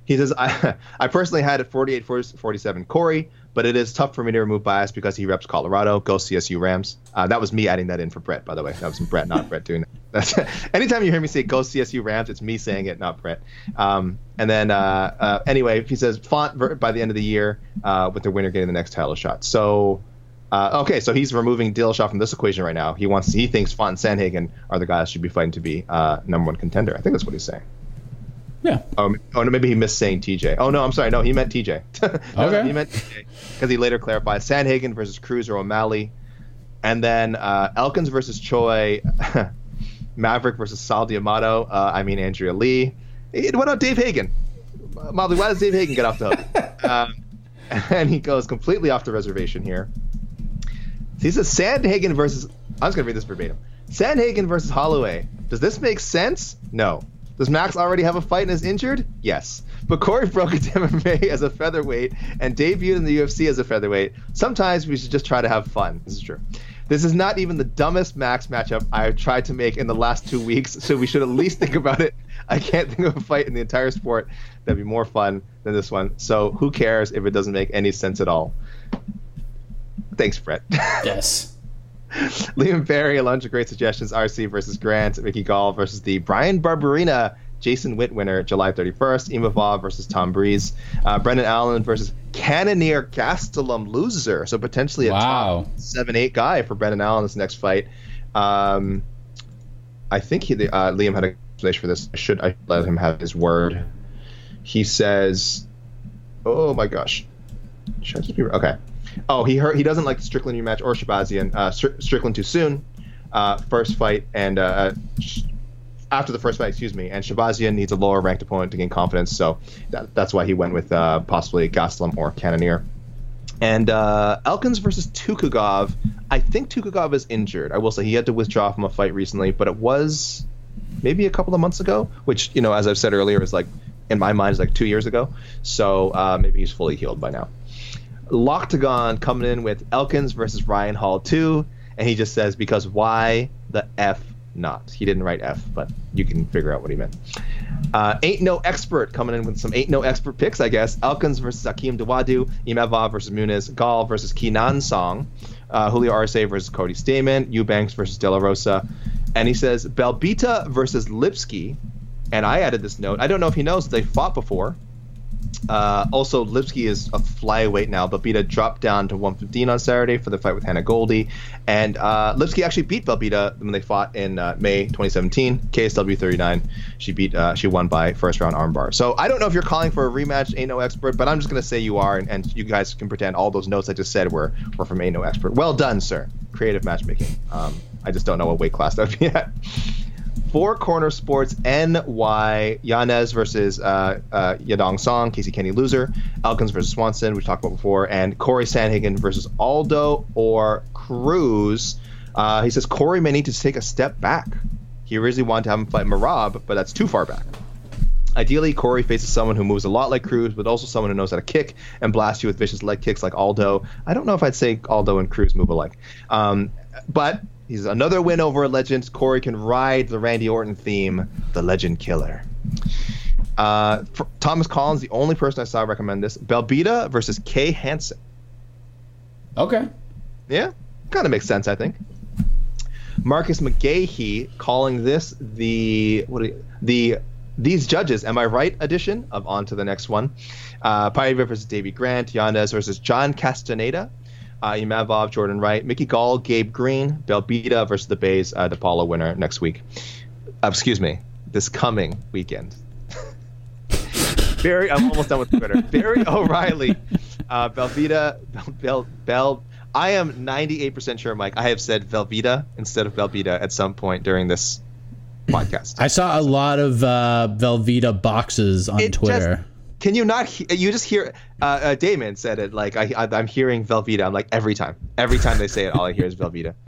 He says, I, I personally had it 48 47 Cory, but it is tough for me to remove bias because he reps Colorado. Go CSU Rams. Uh, that was me adding that in for Brett, by the way. That was Brett, not Brett doing that. Anytime you hear me say go CSU Rams, it's me saying it, not Brett. Um, and then, uh, uh, anyway, he says Font by the end of the year uh, with the winner getting the next title shot. So, uh, okay, so he's removing Dillashaw from this equation right now. He wants, he thinks Font and Sandhagen are the guys should be fighting to be uh, number one contender. I think that's what he's saying. Yeah. Oh, oh no, maybe he missed saying TJ. Oh no, I'm sorry. No, he meant TJ. no, okay. He meant TJ because he later clarified Sandhagen versus Cruz or O'Malley, and then uh, Elkins versus Choi, Maverick versus Sal D'Amato. Uh, I mean Andrea Lee. What about Dave Hagen? Molly, why does Dave Hagen get off the hook? um, and he goes completely off the reservation here. He says Sandhagen versus. I'm just gonna read this verbatim. Sandhagen versus Holloway. Does this make sense? No. Does Max already have a fight and is injured? Yes. But Cory broke into MMA as a featherweight and debuted in the UFC as a featherweight. Sometimes we should just try to have fun. This is true. This is not even the dumbest Max matchup I've tried to make in the last two weeks, so we should at least think about it. I can't think of a fight in the entire sport that'd be more fun than this one. So who cares if it doesn't make any sense at all? Thanks, Brett. Yes. Liam Perry, a bunch of great suggestions. Arce versus Grant, Mickey Gall versus the Bryan Barberena Jason Witt winner, July 31st. Imavov versus Tom Breeze. Uh, Brendan Allen versus Cannonier Gastelum loser. So potentially a wow. top 7 8 guy for Brendan Allen this next fight. Um, I think he, uh, Liam had a explanation for this. I should I let him have his word. he says, "Oh my gosh, should I just be okay?" Oh, he heard, he doesn't like the Strickland rematch or Shahbazyan. Uh, Strickland too soon. Uh, first fight and uh, after the first fight, excuse me, and Shahbazyan needs a lower ranked opponent to gain confidence, so that, that's why he went with uh, possibly Gastelum or Cannonier. And uh, Elkins versus Tukhugov. I think Tukhugov is injured. I will say he had to withdraw from a fight recently, but it was maybe a couple of months ago, which you know, as I've said earlier, is like in my mind is like two years ago. So uh, maybe he's fully healed by now. Loctagon coming in with Elkins versus Ryan Hall 2, and he just says, because why the F not? He didn't write F, but you can figure out what he meant. Uh, ain't no expert coming in with some ain't no expert picks, I guess. Elkins versus Akim Dawodu, Imavov versus Muniz, Gall versus Kenan Song, uh, Julio Arce versus Cody Stamann, Eubanks versus De La Rosa. And he says Belbita versus Lipski. And I added this note. I don't know if he knows they fought before. Uh, also, Lipski is a flyweight now. Belbita dropped down to 115 on Saturday for the fight with Hannah Goldy. and uh, Lipski actually beat Belbita when they fought in uh, May 2017, KSW 39. She beat, uh, she won by first round armbar. So I don't know if you're calling for a rematch, ain't no expert, but I'm just gonna say you are, and, and you guys can pretend all those notes I just said were were from ain't no expert. Well done, sir. Creative matchmaking. Um, I just don't know what weight class that would be at. Four Corner Sports NY, Yanez versus uh, uh, Yadong Song, Casey Kenny loser, Elkins versus Swanson, we talked about before, and Cory Sandhagen versus Aldo or Cruz. Uh, he says Cory may need to take a step back. He originally wanted to have him fight Merab, but that's too far back. Ideally, Cory faces someone who moves a lot like Cruz, but also someone who knows how to kick and blast you with vicious leg kicks like Aldo. I don't know if I'd say Aldo and Cruz move alike. Um, but He's another win over a legend. Cory can ride the Randy Orton theme, the Legend Killer. Uh, Thomas Collins, the only person I saw recommend this. Belbita versus Kay Hansen. Okay. Yeah, kind of makes sense, I think. Marcus McGahee calling this the what you, the these judges, am I right? Edition of On to the next one. Uh, Paiva versus Davey Grant, Yanez versus John Castaneda, uh, Imavov, Jordan Wright, Mickey Gall, Gabe Green, Belbita versus the Bays, uh, the Paulo winner next week. Uh, excuse me, this coming weekend. Barry, I'm almost done with Twitter. Barry O'Reilly, uh, Belvita, Bel, Bel, Bel, I am 98% sure, Mike. I have said Velveeta instead of Belvita at some point during this podcast. I saw a lot of uh, Velveeta boxes on it Twitter. Just, can you not? He- you just hear. Uh, uh, Damon said it like I, I, am hearing Velveeta. I'm like every time, every time they say it, all I hear is Velveeta.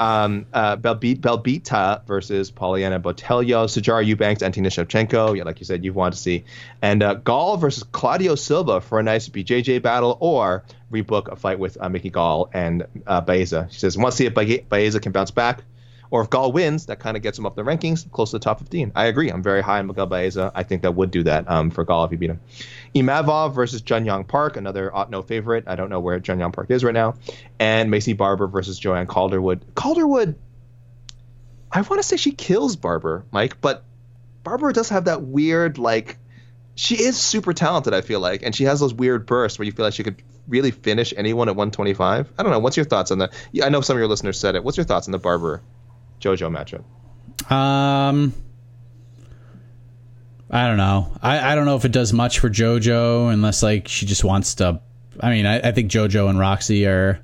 Um, uh, Belbita versus Polyana Botelho, Sijara Eubanks, Antina Shevchenko. Yeah, like you said, you want to see, and uh, Gall versus Claudio Silva for a nice BJJ battle, or rebook a fight with uh, Mickey Gall and uh, Baeza. She says, "Want to see if Baeza can bounce back." Or if Gall wins, that kind of gets him up the rankings, close to the top 15. I agree. I'm very high on Miguel Baeza. I think that would do that um, for Gall if he beat him. Imavov versus Jun Yong Park, another no favorite. I don't know where Jun Yong Park is right now. And Maycee Barber versus Joanne Calderwood. Calderwood, I want to say she kills Barber, Mike, but Barber does have that weird, like, she is super talented, I feel like, and she has those weird bursts where you feel like she could really finish anyone at 125. I don't know. What's your thoughts on that? I know some of your listeners said it. What's your thoughts on the Barber JoJo matchup? Um, I don't know. I, I don't know if it does much for JoJo unless like she just wants to. I mean, I, I think JoJo and Roxy are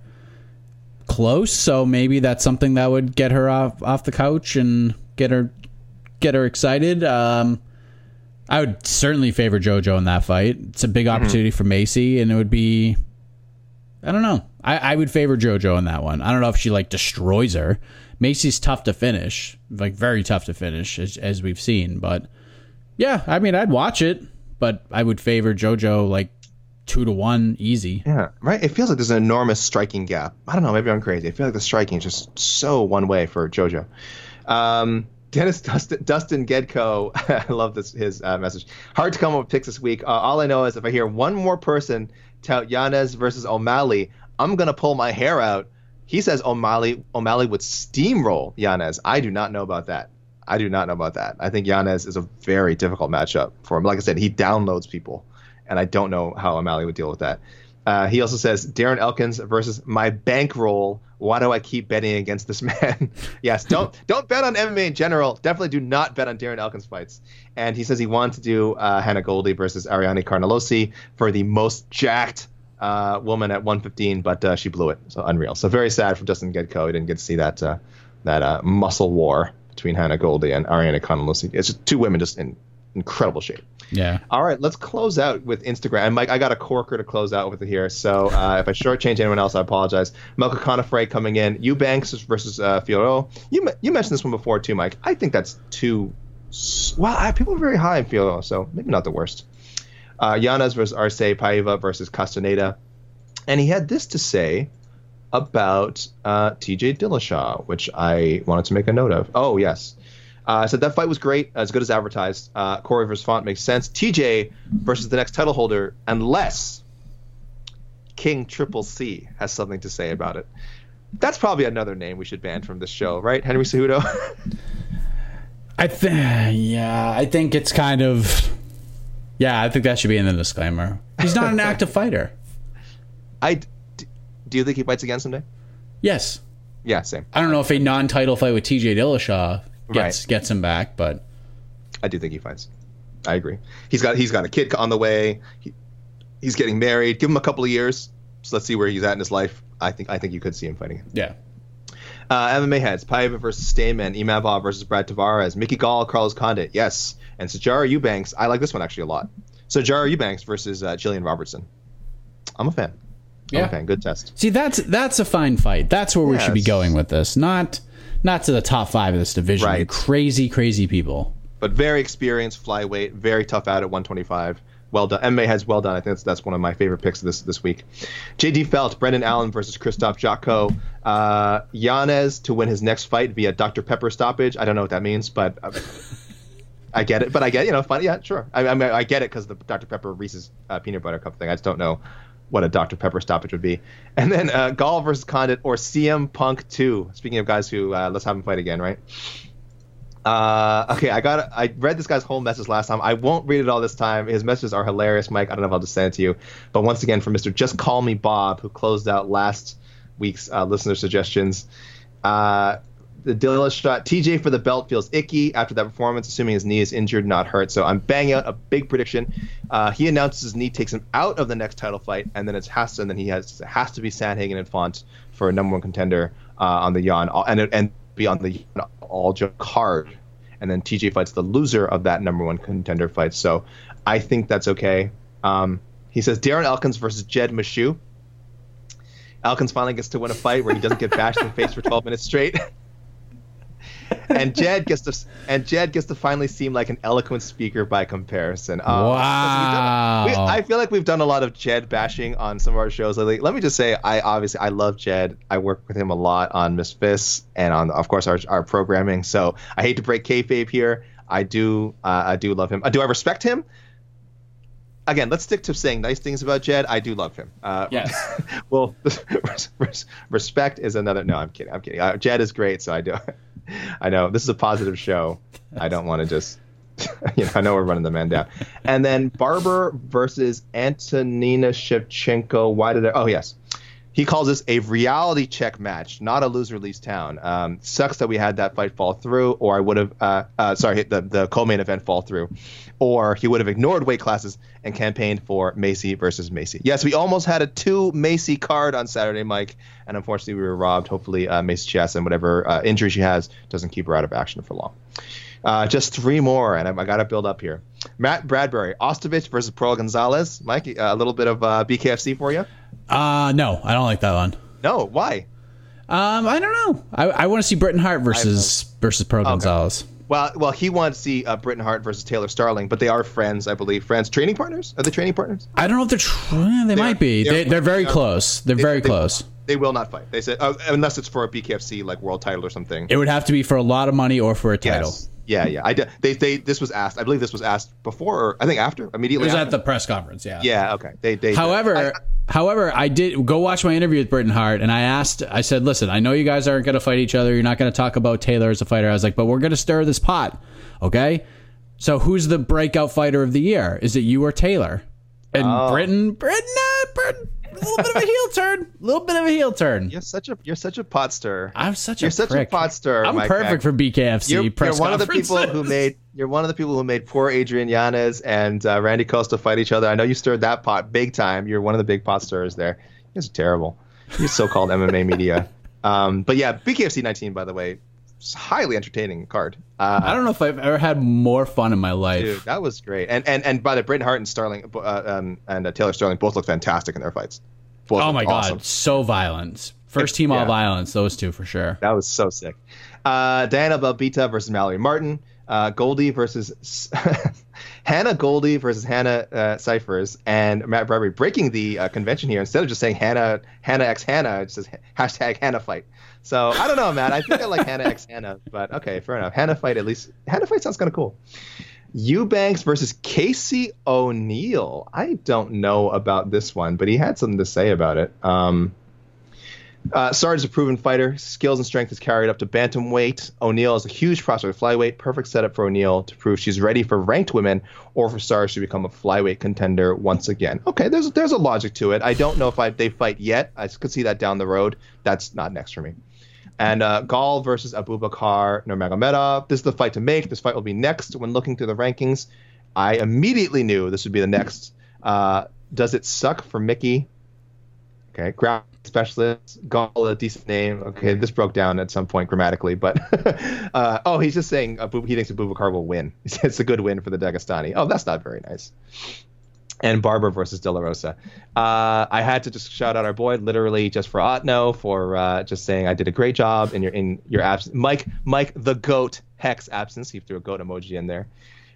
close, so maybe that's something that would get her off off the couch and get her get her excited. Um, I would certainly favor JoJo in that fight. It's a big mm-hmm. opportunity mm-hmm. for Maycee, and it would be. I don't know. I, I would favor JoJo in that one. I don't know if she like destroys her. Maycee's tough to finish, like very tough to finish, as, as we've seen. But yeah, I mean, I'd watch it, but I would favor JoJo like two to one easy. Yeah, right. It feels like there's an enormous striking gap. I don't know. Maybe I'm crazy. I feel like the striking is just so one way for JoJo. Um, Dennis Dustin, Dustin Gedko, I love this his uh, message. Hard to come up with picks this week. Uh, all I know is if I hear one more person tout Yanez versus O'Malley, I'm gonna pull my hair out he says O'Malley O'Malley would steamroll Yanez. I do not know about that. I do not know about that. I think Yanez is a very difficult matchup for him. Like I said, he downloads people, and I don't know how O'Malley would deal with that. Uh, he also says Darren Elkins versus my bankroll Why do I keep betting against this man? yes, don't don't bet on MMA in general. Definitely do not bet on Darren Elkins fights. And he says he wanted to do uh, Hannah Goldy versus Ariane Carnelossi for the most jacked uh, woman at 115, but uh, she blew it. So unreal. So very sad for Justin Gedko. He didn't get to see that uh, that uh, muscle war between Hannah Goldy and Ariane Carnelossi. It's just two women just in incredible shape. Yeah. All right, let's close out with Instagram. And Mike, I got a corker to close out with here. So uh, if I shortchange anyone else, I apologize. Melka Conifray coming in. Eubanks versus uh. You you mentioned this one before too, Mike. I think that's too. Well, I, people are very high in Fiorot, so maybe not the worst. Uh, Yanez versus Arce, Paiva versus Castaneda. And he had this to say about uh, TJ Dillashaw, which I wanted to make a note of. Oh, yes. Uh, said that fight was great, as good as advertised. Uh, Cory versus Font makes sense. TJ versus the next title holder, unless King Triple C has something to say about it. That's probably another name we should ban from this show, right, Henry Cejudo? I think, yeah, I think it's kind of, yeah, I think that should be in the disclaimer. He's not an active fighter. I do you think he fights again someday? Yes. Yeah, same. I don't know if a non-title fight with TJ Dillashaw gets Right. gets him back, but I do think he fights. I agree. He's got he's got a kid on the way. He, he's getting married. Give him a couple of years. So let's see where he's at in his life. I think I think you could see him fighting. yeah. Uh, MMA heads: Paiva versus Stamann, Imavov versus Brad Tavares, Mickey Gall, Carlos Condit, yes, and Sijara Eubanks. I like this one actually a lot. Sijara Eubanks versus uh, Jillian Robertson. I'm a fan. I'm Yeah. a fan. Good test. See, that's that's a fine fight. That's where we should be going with this. Not not to the top five of this division. Right. Crazy, crazy people. but very experienced flyweight, very tough out at 125. Well done. MMA has well done. I think that's, that's one of my favorite picks this this week. JD Felt, Brendan Allen versus Krzysztof Jotko. Uh, Yanez to win his next fight via Dr. Pepper stoppage. I don't know what that means, but uh, I get it. But I get. You know, fun. Yeah, sure. I, I, mean, I get it because the Dr. Pepper Reese's uh, peanut butter cup thing. I just don't know what a Dr. Pepper stoppage would be. And then uh, Gall versus Condit or CM Punk 2. Speaking of guys who, uh, let's have him fight again, right? Uh, okay, I got. I read this guy's whole message last time. I won't read it all this time. His messages are hilarious, Mike. I don't know if I'll just send it to you. But once again, from Mister Just Call Me Bob, who closed out last week's uh, listener suggestions. Uh, the Dillish shot. TJ for the belt feels icky after that performance, assuming his knee is injured, not hurt. So I'm banging out a big prediction. Uh, he announces his knee takes him out of the next title fight, and then it's has to, and then he has has to be Sandhagen and Font for a number one contender uh, on the Yan, and and be on the all card and then TJ fights the loser of that number one contender fight. So I think that's okay. Um, he says Darren Elkins versus Jed Meshew. Elkins finally gets to win a fight where he doesn't get bashed in the face for 12 minutes straight. and Jed gets to and Jed gets to finally seem like an eloquent speaker by comparison. Uh, Wow. we- I feel like we've done a lot of Jed bashing on some of our shows lately. Let me just say, I obviously I love Jed. I work with him a lot on Miss Fists and on, of course, our, our programming. So I hate to break kayfabe here. I do, uh, I do love him. Uh, do I respect him? Again, let's stick to saying nice things about Jed. I do love him. Uh, Yes. well, res- res- respect is another. No, I'm kidding. I'm kidding. Uh, Jed is great, so I do. I know this is a positive show. I don't want to just. You know, I know we're running the man down. And then Barber versus Antonina Shevchenko. Why did I? Oh yes, he calls this a reality check match, not a loser leaves town. Um, sucks that we had that fight fall through, or I would have. Uh, uh, sorry, the the co-main event fall through, or he would have ignored weight classes and campaigned for Macy versus Macy. Yes, we almost had a two Macy card on Saturday, Mike, and unfortunately we were robbed. Hopefully, uh, Macy Chiasson whatever uh, injury she has doesn't keep her out of action for long. Uh, just three more, and I, I got to build up here. Matt Bradbury, Ostovich versus Pearl Gonzalez. Mike, uh, a little bit of uh, BKFC for you? Uh no, I don't like that one. No, why? Um, I don't know. I, I want to see Britain Hart versus versus Pearl Gonzalez. Well, well, he wants to see uh, Britain Hart versus Taylor Starling, but they are friends, I believe. Friends, training partners? Are they training partners? I don't know if they're. Tr- they might be. they're- They, they're very they close. They're They- very they- close. They will not fight. They said, uh, unless it's for a BKFC like world title or something. It would have to be for a lot of money or for a title. Yes. Yeah, yeah. I did, they, they, this was asked. I believe this was asked before, or I think after, It immediately. was after. at the press conference. Yeah. Yeah. Okay. They, they. However, I- however, I did go watch my interview with Britain Hart, and I asked, I said, "Listen, I know you guys aren't going to fight each other. You're not going to talk about Taylor as a fighter." I was like, "But we're going to stir this pot, okay? So who's the breakout fighter of the year? Is it you or Taylor?" And Oh. Britain, Britain, uh, Britain, little bit of a heel turn. A little bit of a heel turn. You're such a you're such a pot stir. I'm such You're a such prick. a pot stir. I'm Mike perfect Mack. for BKFC You're, press you're one of the people who made you're one of the people who made poor Adrian Yanez and uh, Randy Costa fight each other. I know you stirred that pot big time. You're one of the big pot stirrers there. You guys are terrible. You so-called MMA media. Um, but yeah, BKFC 19, by the way, a highly entertaining card. Uh, I don't know if I've ever had more fun in my life. Dude, that was great. And and and by the Britain Hart and Starling uh, um, and uh, Taylor Starling both look fantastic in their fights. Both oh my awesome. god, so violent. First team all Yeah. violence, those two for sure. That was so sick. Uh, Diana Belbita versus Mallory Martin. Uh, Goldy versus Hannah Goldy versus Hannah uh, Cyphers and Matt Bradbury breaking the uh, convention here. Instead of just saying Hannah Hannah X Hannah, it says hashtag Hannah fight. So I don't know, Matt. I think I like Hannah X Hannah, but okay, fair enough. Hannah fight at least. Hannah fight sounds kind of cool. Eubanks versus Casey O'Neill. I don't know about this one, but he had something to say about it. Um, uh, Sarge is a proven fighter. Skills and strength is carried up to bantamweight. O'Neill is a huge prospect at flyweight. Perfect setup for O'Neill to prove she's ready for ranked women, or for Sarge to become a flyweight contender once again. Okay, there's there's a logic to it. I don't know if I, they fight yet. I could see that down the road. That's not next for me. And uh, Gall versus Abubakar Nurmagomedov. This is the fight to make. This fight will be next when looking through the rankings. I immediately knew this would be the next. Uh, does it suck for Mickey? Okay, ground specialist, Gall, a decent name. Okay, this broke down at some point grammatically, but uh, oh, he's just saying Abu- he thinks Abubakar will win. It's a good win for the Dagestani. Oh, that's not very nice. And Barber versus De La Rosa. Uh, I had to just shout out our boy, literally just for Otno, for uh, just saying I did a great job in your in your absence. Mike, Mike the goat Heck absence. He threw a goat emoji in there.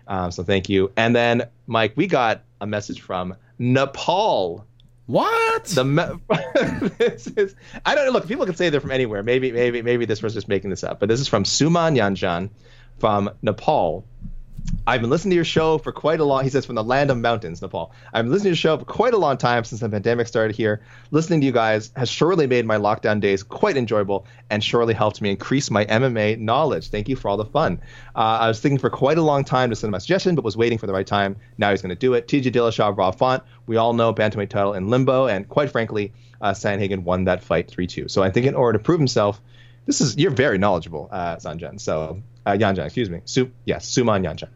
Um, so thank you. And then Mike, we got a message from Nepal. What? The me- this is I don't know. Look, people can say they're from anywhere. Maybe maybe maybe this was just making this up, but this is from Suman Yanjan from Nepal. I've been listening to your show for quite a long. He says from the land of mountains, Nepal. I've been listening to your show for quite a long time since the pandemic started here. Listening to you guys has surely made my lockdown days quite enjoyable and surely helped me increase my MMA knowledge. Thank you for all the fun. Uh, I was thinking for quite a long time to send my suggestion, but was waiting for the right time. Now he's going to do it. TJ Dillashaw, Rob Font. We all know bantamweight title in limbo, and quite frankly, uh, Sandhagen won that fight 3-2. So I think in order to prove himself, this is you're very knowledgeable, uh. So uh, Yanjan, excuse me. Su- yes, Suman Yanjan.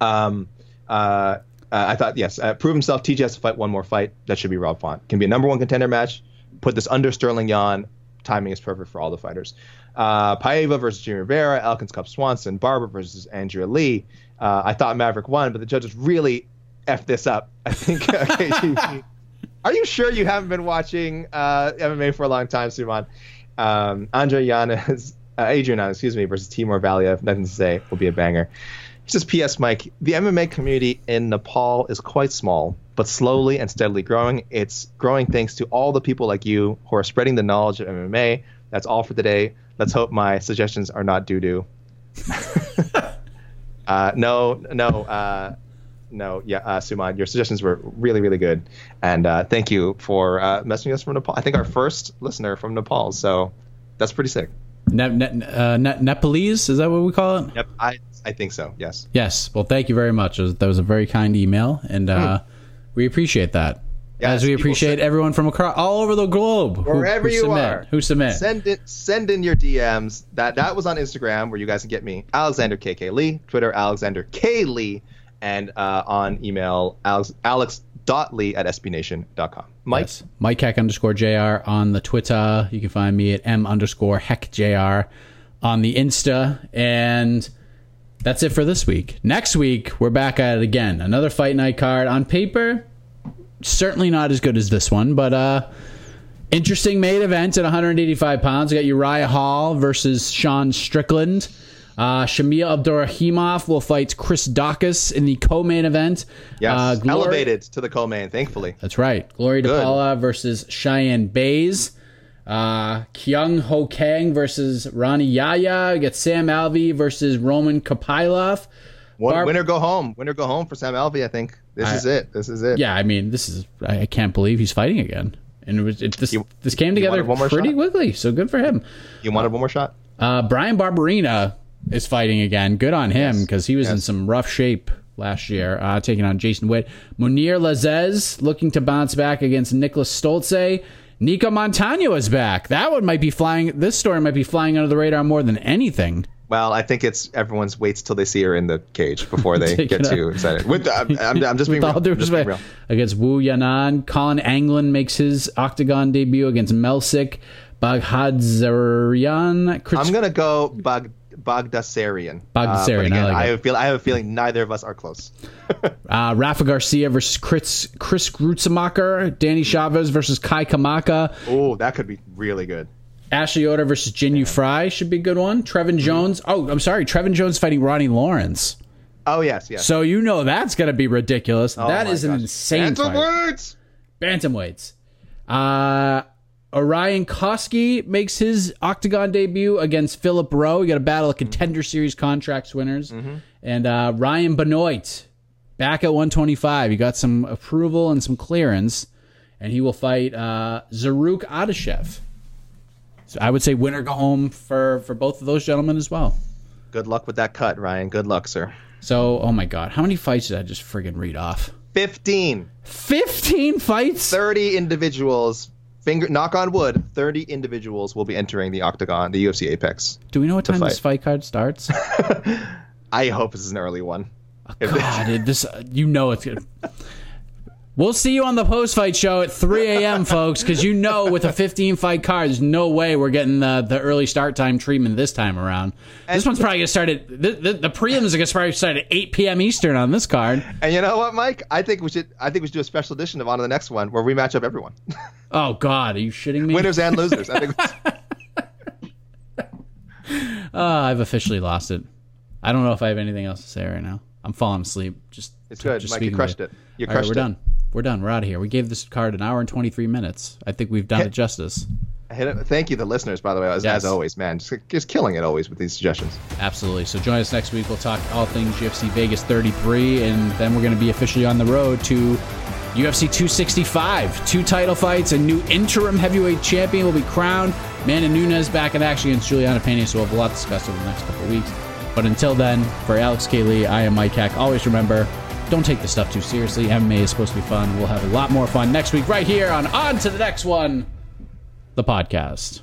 Um, uh, uh, I thought yes, uh, prove himself. TJ has to fight one more fight. That should be Rob Font. Can be a number one contender match. Put this under Sterling Yan. Timing is perfect for all the fighters. Uh, Paiva versus Jimmy Rivera. Elkins Cub Swanson. Barber versus Andrea Lee. Uh, I thought Maverick won, but the judges really effed this up. I think. KGB. Are you sure you haven't been watching uh, MMA for a long time, Suman? Um, Andre Yanez, uh, Adrian excuse me, versus Timur Valiev. Nothing to say. Will be a banger. He says, P.S. Mike, the MMA community in Nepal is quite small, but slowly and steadily growing. It's growing thanks to all the people like you who are spreading the knowledge of MMA. That's all for today. Let's hope my suggestions are not doo doo. uh, no, no, uh, no, yeah, uh, Suman, your suggestions were really, really good, and uh, thank you for uh, messaging us from Nepal. I think our first listener from Nepal, so that's pretty sick. Ne- ne- uh, ne- Nepalese? Is that what we call it? Yep, I I think so. Yes. Yes. Well, thank you very much. Was- That was a very kind email, and uh, we appreciate that. Hmm. Yes, As we appreciate everyone from across all over the globe, wherever who you submit, are, who submit. Send it. Send in your DMs. That that was on Instagram where you guys can get me. Alexander KK Lee, Twitter Alexander K Lee, and uh, on email alex alex.lee at sbnation.com. Mike. Yes. Mike Heck underscore JR on the Twitter. You can find me at M underscore Heck JR on the Insta. And that's it for this week. Next week, we're back at it again. Another fight night card on paper. Certainly not as good as this one, but uh interesting main event at 185 pounds. We got Uriah Hall versus Sean Strickland. Uh, Shamil Abdurakhimov will fight Chris Daukaus in the co-main event. Yes. Uh, Glor- Elevated to the co-main, thankfully. that's right. Glory Good. DePaula versus Cheyanne Buys. Uh, Kyung Ho Kang versus Rani Yahya. We got Sam Alvey versus Roman Kopylov. One, Barb- winner go home. Winner go home for Sam Alvey. I think this I- is it. This is it. Yeah, I mean, this is I can't believe he's fighting again. And it was it, this You- this came together one more pretty shot? quickly. So good for him. You wanted one more shot? Uh, Bryan Barberena is fighting again. Good on him Yes. because he was in some rough shape last year, uh, taking on Jason Witt. Mounir Lazzez looking to bounce back against Niklas Stolze. Nico Montano is back. That one might be flying. This story might be flying under the radar more than anything. Well, I think it's everyone's waits till they see her in the cage before they get too excited. With, I'm, I'm, I'm just being real. I'm just being real. against Wu Yanan, Colin Anglin makes his octagon debut against Melsik. Baghadzarian. I'm gonna go Bag, Bagdasarian. Bagdasarian, Uh, but I like I, have a feel, I have a feeling neither of us are close. Uh, Rafa Garcia versus Chris Chris Grutzemacher. Danny Chavez versus Kai Kamaka. Oh, that could be really good. Ashley Yoder versus Jinh Yu Frey should be a good one. Trevin Jones. Oh, I'm sorry. Trevin Jones fighting Ronnie Lawrence. Oh yes, yes. So you know that's going to be ridiculous. Oh, that my an gosh. insane words. Bantamweights. Uh, Orion Cosce makes his octagon debut against Philip Rowe. You got a battle of contender series contracts winners. Mm-hmm. And uh, Ryan Benoit back at 125. He got some approval and some clearance. And he will fight uh, Zaruk Adashev. So I would say winner go home for, for both of those gentlemen as well. Good luck with that cut, Ryan. Good luck, sir. So, oh my God, how many fights did I just friggin' read off? 15, 15 fights? 30 individuals. Finger knock on wood. 30 individuals will be entering the octagon, the UFC Apex. Do we know what time this fight. fight card starts? I hope this is an early one. This- God, this you know it's good. We'll see you on the post fight show at 3 a.m., folks, because you know with a 15 fight card, there's no way we're getting the, the early start time treatment this time around. this one's probably going to start at the, the, the prelims are going to probably start at 8 p.m. Eastern on this card. and you know what, Mike? I think we should. I think we should do a special edition of On to the Next One where we match up everyone, Oh God, are you shitting me? winners and losers. I think. Uh, I've officially lost it. I don't know if I have anything else to say right now. I'm falling asleep. Just It's good, just Mike, you crushed it. You All right, crushed we're it. done. We're done. We're out of here. We gave this card an hour and 23 minutes. I think we've done it justice. Hit it- Thank you, the listeners, by the way, as, Yes. as always, man. Just, just killing it always with these suggestions. Absolutely. So join us next week. We'll talk all things UFC Vegas 33, and then we're going to be officially on the road to UFC 265. Two title fights. A new interim heavyweight champion will be crowned. Amanda Nunes back in action against Juliana Pena, so we'll have a lot to discuss over the next couple of weeks. But until then, for Alex Kaylee, I am Mike Heck. Always remember, don't take this stuff too seriously. MMA is supposed to be fun. We'll have a lot more fun next week right here on On to the Next One, the podcast.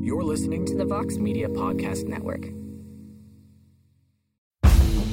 You're listening to the Vox Media Podcast Network.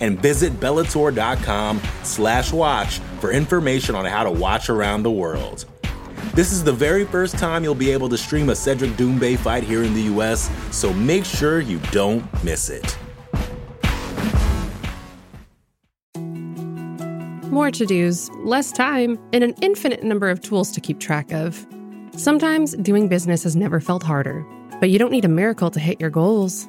And visit Bellator.com slash watch for information on how to watch around the world. This is the very first time you'll be able to stream a Cedric Doumbé fight here in the US, so make sure you don't miss it. More to dos, less time, and an infinite number of tools to keep track of. Sometimes doing business has never felt harder, but you don't need a miracle to hit your goals.